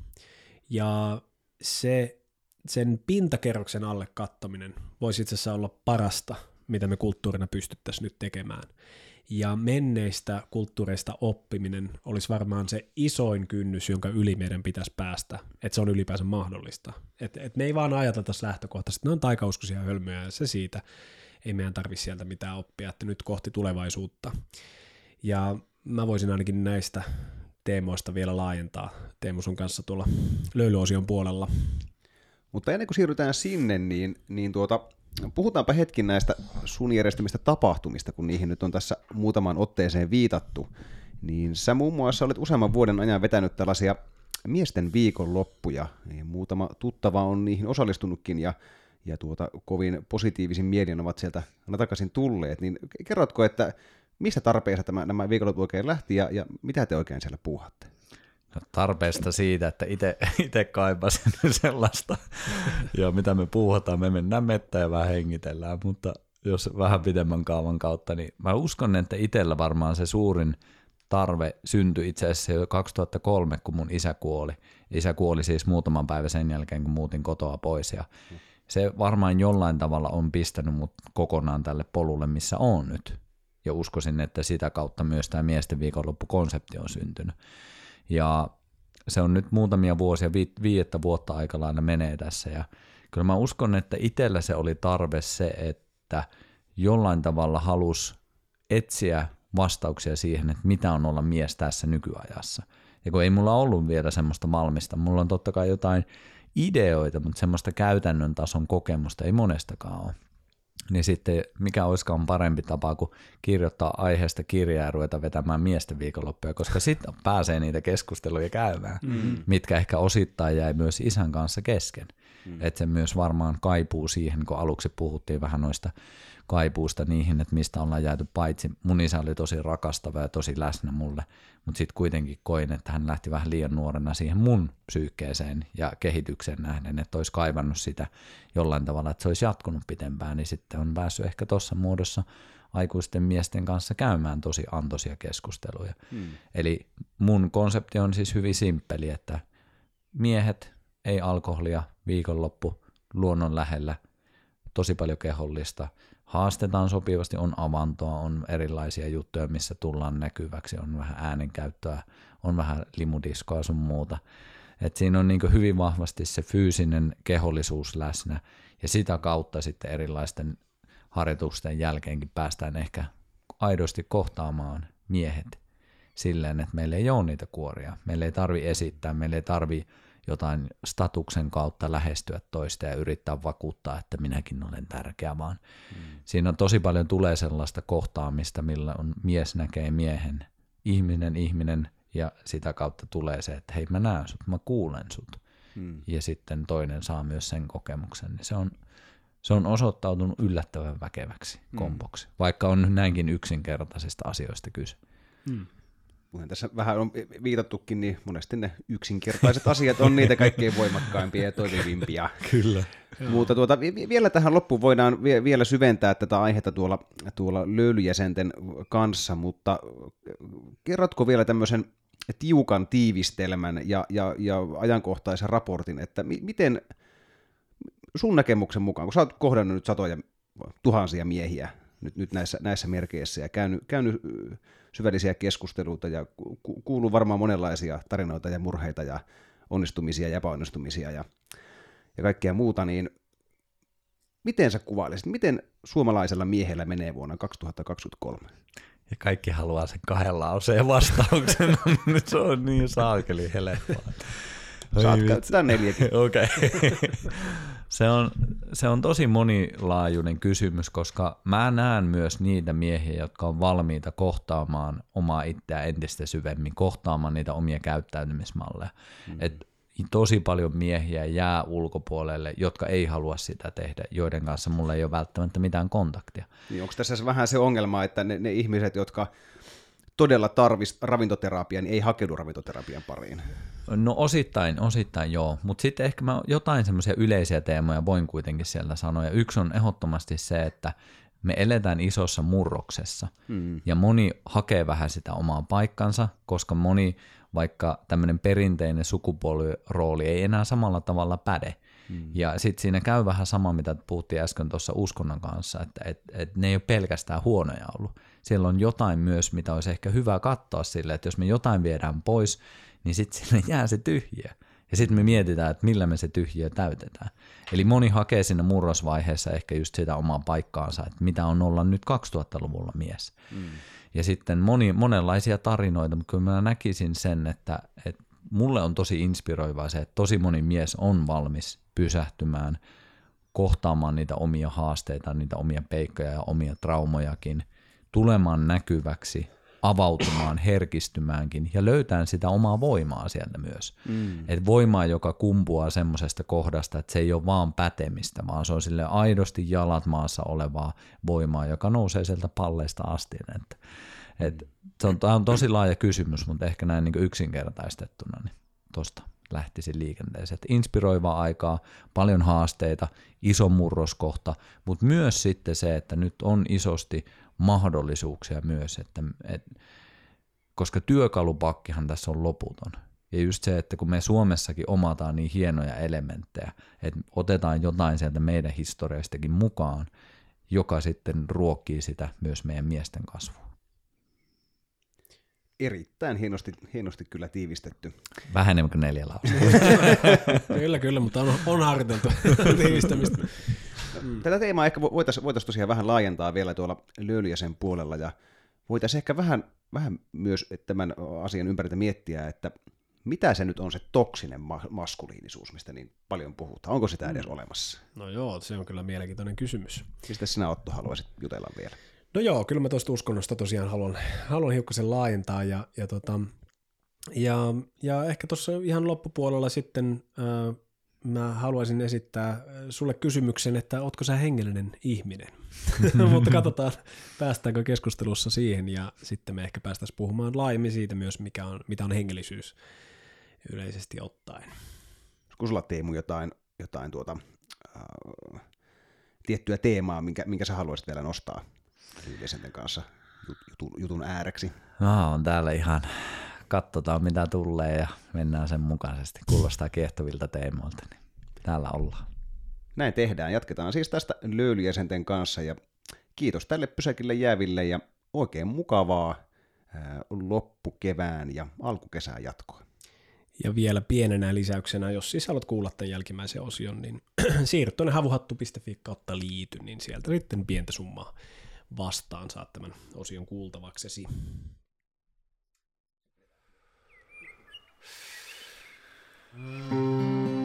Ja se, sen pintakerroksen alle kattominen voisi itse asiassa olla parasta, mitä me kulttuurina pystyttäisiin nyt tekemään. Ja menneistä kulttuureista oppiminen olisi varmaan se isoin kynnys, jonka yli meidän pitäisi päästä, että se on ylipäänsä mahdollista. Et, et me ei vaan ajatella tässä lähtökohtaisesti, että ne on taikauskoisia hölmöjä ja se siitä, ei meidän tarvitse sieltä mitään oppia, että nyt kohti tulevaisuutta. Ja mä voisin ainakin näistä teemoista vielä laajentaa Teemu sun kanssa tuolla löylyosion puolella. Mutta ennen kuin siirrytään sinne, niin, niin tuota, puhutaanpa hetkin näistä sun järjestämistä tapahtumista, kun niihin nyt on tässä muutamaan otteeseen viitattu. Niin sä muun muassa olet useamman vuoden ajan vetänyt tällaisia miesten viikonloppuja, niin muutama tuttava on niihin osallistunutkin ja, ja tuota, kovin positiivisin mielin ovat sieltä takaisin tulleet. Niin kerrotko, että mistä tarpeessa tämä, nämä viikonloput oikein lähti ja, ja mitä te oikein siellä puuhatte? Tarpeesta siitä, että itse kaipasin sellaista. ja mitä me puhutaan, me mennään mettä ja vähän hengitellään, mutta jos vähän pidemmän kaavan kautta, niin mä uskon, että itsellä varmaan se suurin tarve syntyi itse asiassa jo 2003, kun mun isä kuoli. Isä kuoli siis muutaman päivän sen jälkeen, kun muutin kotoa pois ja se varmaan jollain tavalla on pistänyt mut kokonaan tälle polulle, missä on nyt. Ja uskoisin, että sitä kautta myös tämä miesten viikonloppukonsepti on syntynyt. Ja se on nyt muutamia vuosia, vi- viidettä vuotta aika lailla menee tässä. Ja kyllä mä uskon, että itsellä se oli tarve se, että jollain tavalla halus etsiä vastauksia siihen, että mitä on olla mies tässä nykyajassa. Ja kun ei mulla ollut vielä semmoista valmista, mulla on totta kai jotain ideoita, mutta semmoista käytännön tason kokemusta ei monestakaan ole niin sitten mikä olisikaan parempi tapa kuin kirjoittaa aiheesta kirjaa ja ruveta vetämään miesten viikonloppuja, koska sitten pääsee niitä keskusteluja käymään, mm. mitkä ehkä osittain jäi myös isän kanssa kesken. Mm. Että se myös varmaan kaipuu siihen, kun aluksi puhuttiin vähän noista kaipuusta niihin, että mistä ollaan jääty paitsi. Mun isä oli tosi rakastava ja tosi läsnä mulle, mutta sitten kuitenkin koin, että hän lähti vähän liian nuorena siihen mun psyykkeeseen ja kehitykseen nähden, että olisi kaivannut sitä jollain tavalla, että se olisi jatkunut pitempään, niin sitten on päässyt ehkä tuossa muodossa aikuisten miesten kanssa käymään tosi antoisia keskusteluja. Hmm. Eli mun konsepti on siis hyvin simppeli, että miehet, ei alkoholia, viikonloppu, luonnon lähellä, tosi paljon kehollista, haastetaan sopivasti, on avantoa, on erilaisia juttuja, missä tullaan näkyväksi, on vähän äänenkäyttöä, on vähän limudiskoa sun muuta. Et siinä on niin hyvin vahvasti se fyysinen kehollisuus läsnä ja sitä kautta sitten erilaisten harjoitusten jälkeenkin päästään ehkä aidosti kohtaamaan miehet silleen, että meillä ei ole niitä kuoria. Meillä ei tarvi esittää, meillä ei tarvi jotain statuksen kautta lähestyä toista ja yrittää vakuuttaa, että minäkin olen tärkeä, vaan mm. siinä on tosi paljon tulee sellaista kohtaamista, millä on mies näkee miehen, ihminen ihminen, ja sitä kautta tulee se, että hei mä näen sut, mä kuulen sut. Mm. Ja sitten toinen saa myös sen kokemuksen, niin se on, se on osoittautunut yllättävän väkeväksi mm. komboksi, vaikka on näinkin yksinkertaisista asioista kyse. Mm kuten tässä vähän on viitattukin, niin monesti ne yksinkertaiset asiat on niitä kaikkein voimakkaimpia ja toimivimpia. Kyllä. Mutta tuota, vielä tähän loppuun voidaan vielä syventää tätä aihetta tuolla, tuolla löylyjäsenten kanssa, mutta kerrotko vielä tämmöisen tiukan tiivistelmän ja, ja, ja ajankohtaisen raportin, että mi- miten sun näkemuksen mukaan, kun sä oot kohdannut nyt satoja tuhansia miehiä nyt, nyt näissä, näissä merkeissä ja käynyt, käynyt syvällisiä keskusteluita ja ku, kuuluu varmaan monenlaisia tarinoita ja murheita ja onnistumisia ja epäonnistumisia ja, ja kaikkea muuta, niin miten sä kuvailisit, miten suomalaisella miehellä menee vuonna 2023? Ja kaikki haluaa sen kahden lauseen vastauksen, nyt se on niin saakeli helppoa. Saat käyttää neljäkin. Okei. Okay. Se on, se on tosi monilaajuinen kysymys, koska mä näen myös niitä miehiä, jotka on valmiita kohtaamaan omaa itseä entistä syvemmin, kohtaamaan niitä omia käyttäytymismalleja. Mm. Et tosi paljon miehiä jää ulkopuolelle, jotka ei halua sitä tehdä, joiden kanssa mulla ei ole välttämättä mitään kontaktia. Niin onko tässä vähän se ongelma, että ne, ne ihmiset, jotka todella tarvis ravintoterapiaa, niin ei hakeudu ravintoterapian pariin? No osittain, osittain joo, mutta sitten ehkä mä jotain semmoisia yleisiä teemoja voin kuitenkin siellä sanoa, ja yksi on ehdottomasti se, että me eletään isossa murroksessa, hmm. ja moni hakee vähän sitä omaa paikkansa, koska moni, vaikka tämmöinen perinteinen sukupuolirooli ei enää samalla tavalla päde, Hmm. Ja sitten siinä käy vähän sama, mitä puhuttiin äsken tuossa uskonnon kanssa, että et, et ne ei ole pelkästään huonoja ollut siellä on jotain myös, mitä olisi ehkä hyvä katsoa sille, että jos me jotain viedään pois, niin sitten sinne jää se tyhjiö. Ja sitten me mietitään, että millä me se tyhjiö täytetään. Eli moni hakee siinä murrosvaiheessa ehkä just sitä omaa paikkaansa, että mitä on olla nyt 2000-luvulla mies. Mm. Ja sitten moni, monenlaisia tarinoita, mutta kyllä mä näkisin sen, että, että mulle on tosi inspiroivaa se, että tosi moni mies on valmis pysähtymään, kohtaamaan niitä omia haasteita, niitä omia peikkoja ja omia traumojakin, tulemaan näkyväksi, avautumaan, herkistymäänkin ja löytään sitä omaa voimaa sieltä myös. Mm. Et voimaa, joka kumpuaa semmoisesta kohdasta, että se ei ole vaan pätemistä, vaan se on sille aidosti jalat maassa olevaa voimaa, joka nousee sieltä palleista asti. Et, et, se on, on tosi laaja kysymys, mutta ehkä näin niin yksinkertaistettuna niin tuosta lähtisin liikenteeseen. Et inspiroivaa aikaa, paljon haasteita, iso murroskohta, mutta myös sitten se, että nyt on isosti mahdollisuuksia myös, että, et, koska työkalupakkihan tässä on loputon. Ja just se, että kun me Suomessakin omataan niin hienoja elementtejä, että otetaan jotain sieltä meidän historiastakin mukaan, joka sitten ruokkii sitä myös meidän miesten kasvua. Erittäin hienosti, hienosti kyllä tiivistetty. Vähän enemmän kuin neljä kyllä, kyllä, mutta on, on harjoiteltu tiivistämistä. Mm. Tätä teemaa ehkä voitaisiin voitais tosiaan vähän laajentaa vielä tuolla Löyliäsen puolella ja voitaisiin ehkä vähän, vähän myös tämän asian ympäriltä miettiä, että mitä se nyt on se toksinen maskuliinisuus, mistä niin paljon puhutaan? Onko sitä edes mm. olemassa? No joo, se on kyllä mielenkiintoinen kysymys. Mistä sinä Otto haluaisit jutella vielä? No joo, kyllä mä tuosta uskonnosta tosiaan haluan, haluan hiukkasen laajentaa ja, ja, tota, ja, ja ehkä tuossa ihan loppupuolella sitten äh, mä haluaisin esittää äh, sulle kysymyksen, että ootko sä hengellinen ihminen? Mutta katsotaan, päästäänkö keskustelussa siihen ja sitten me ehkä päästäisiin puhumaan laajemmin siitä myös, mikä on, mitä on hengellisyys yleisesti ottaen. Kun sulla Teemu jotain, jotain tuota, äh, tiettyä teemaa, minkä, minkä sä haluaisit vielä nostaa jäsenten kanssa jutun, jutun ääreksi? No, on täällä ihan katsotaan mitä tulee ja mennään sen mukaisesti. Kuulostaa kiehtovilta teemoilta, niin täällä ollaan. Näin tehdään. Jatketaan siis tästä löylyjäsenten kanssa ja kiitos tälle pysäkille jääville ja oikein mukavaa loppukevään ja alkukesään jatkoa. Ja vielä pienenä lisäyksenä, jos siis haluat kuulla tämän jälkimmäisen osion, niin siirry tuonne havuhattu.fi kautta liity, niin sieltä sitten pientä summaa vastaan saat tämän osion kuultavaksesi. Música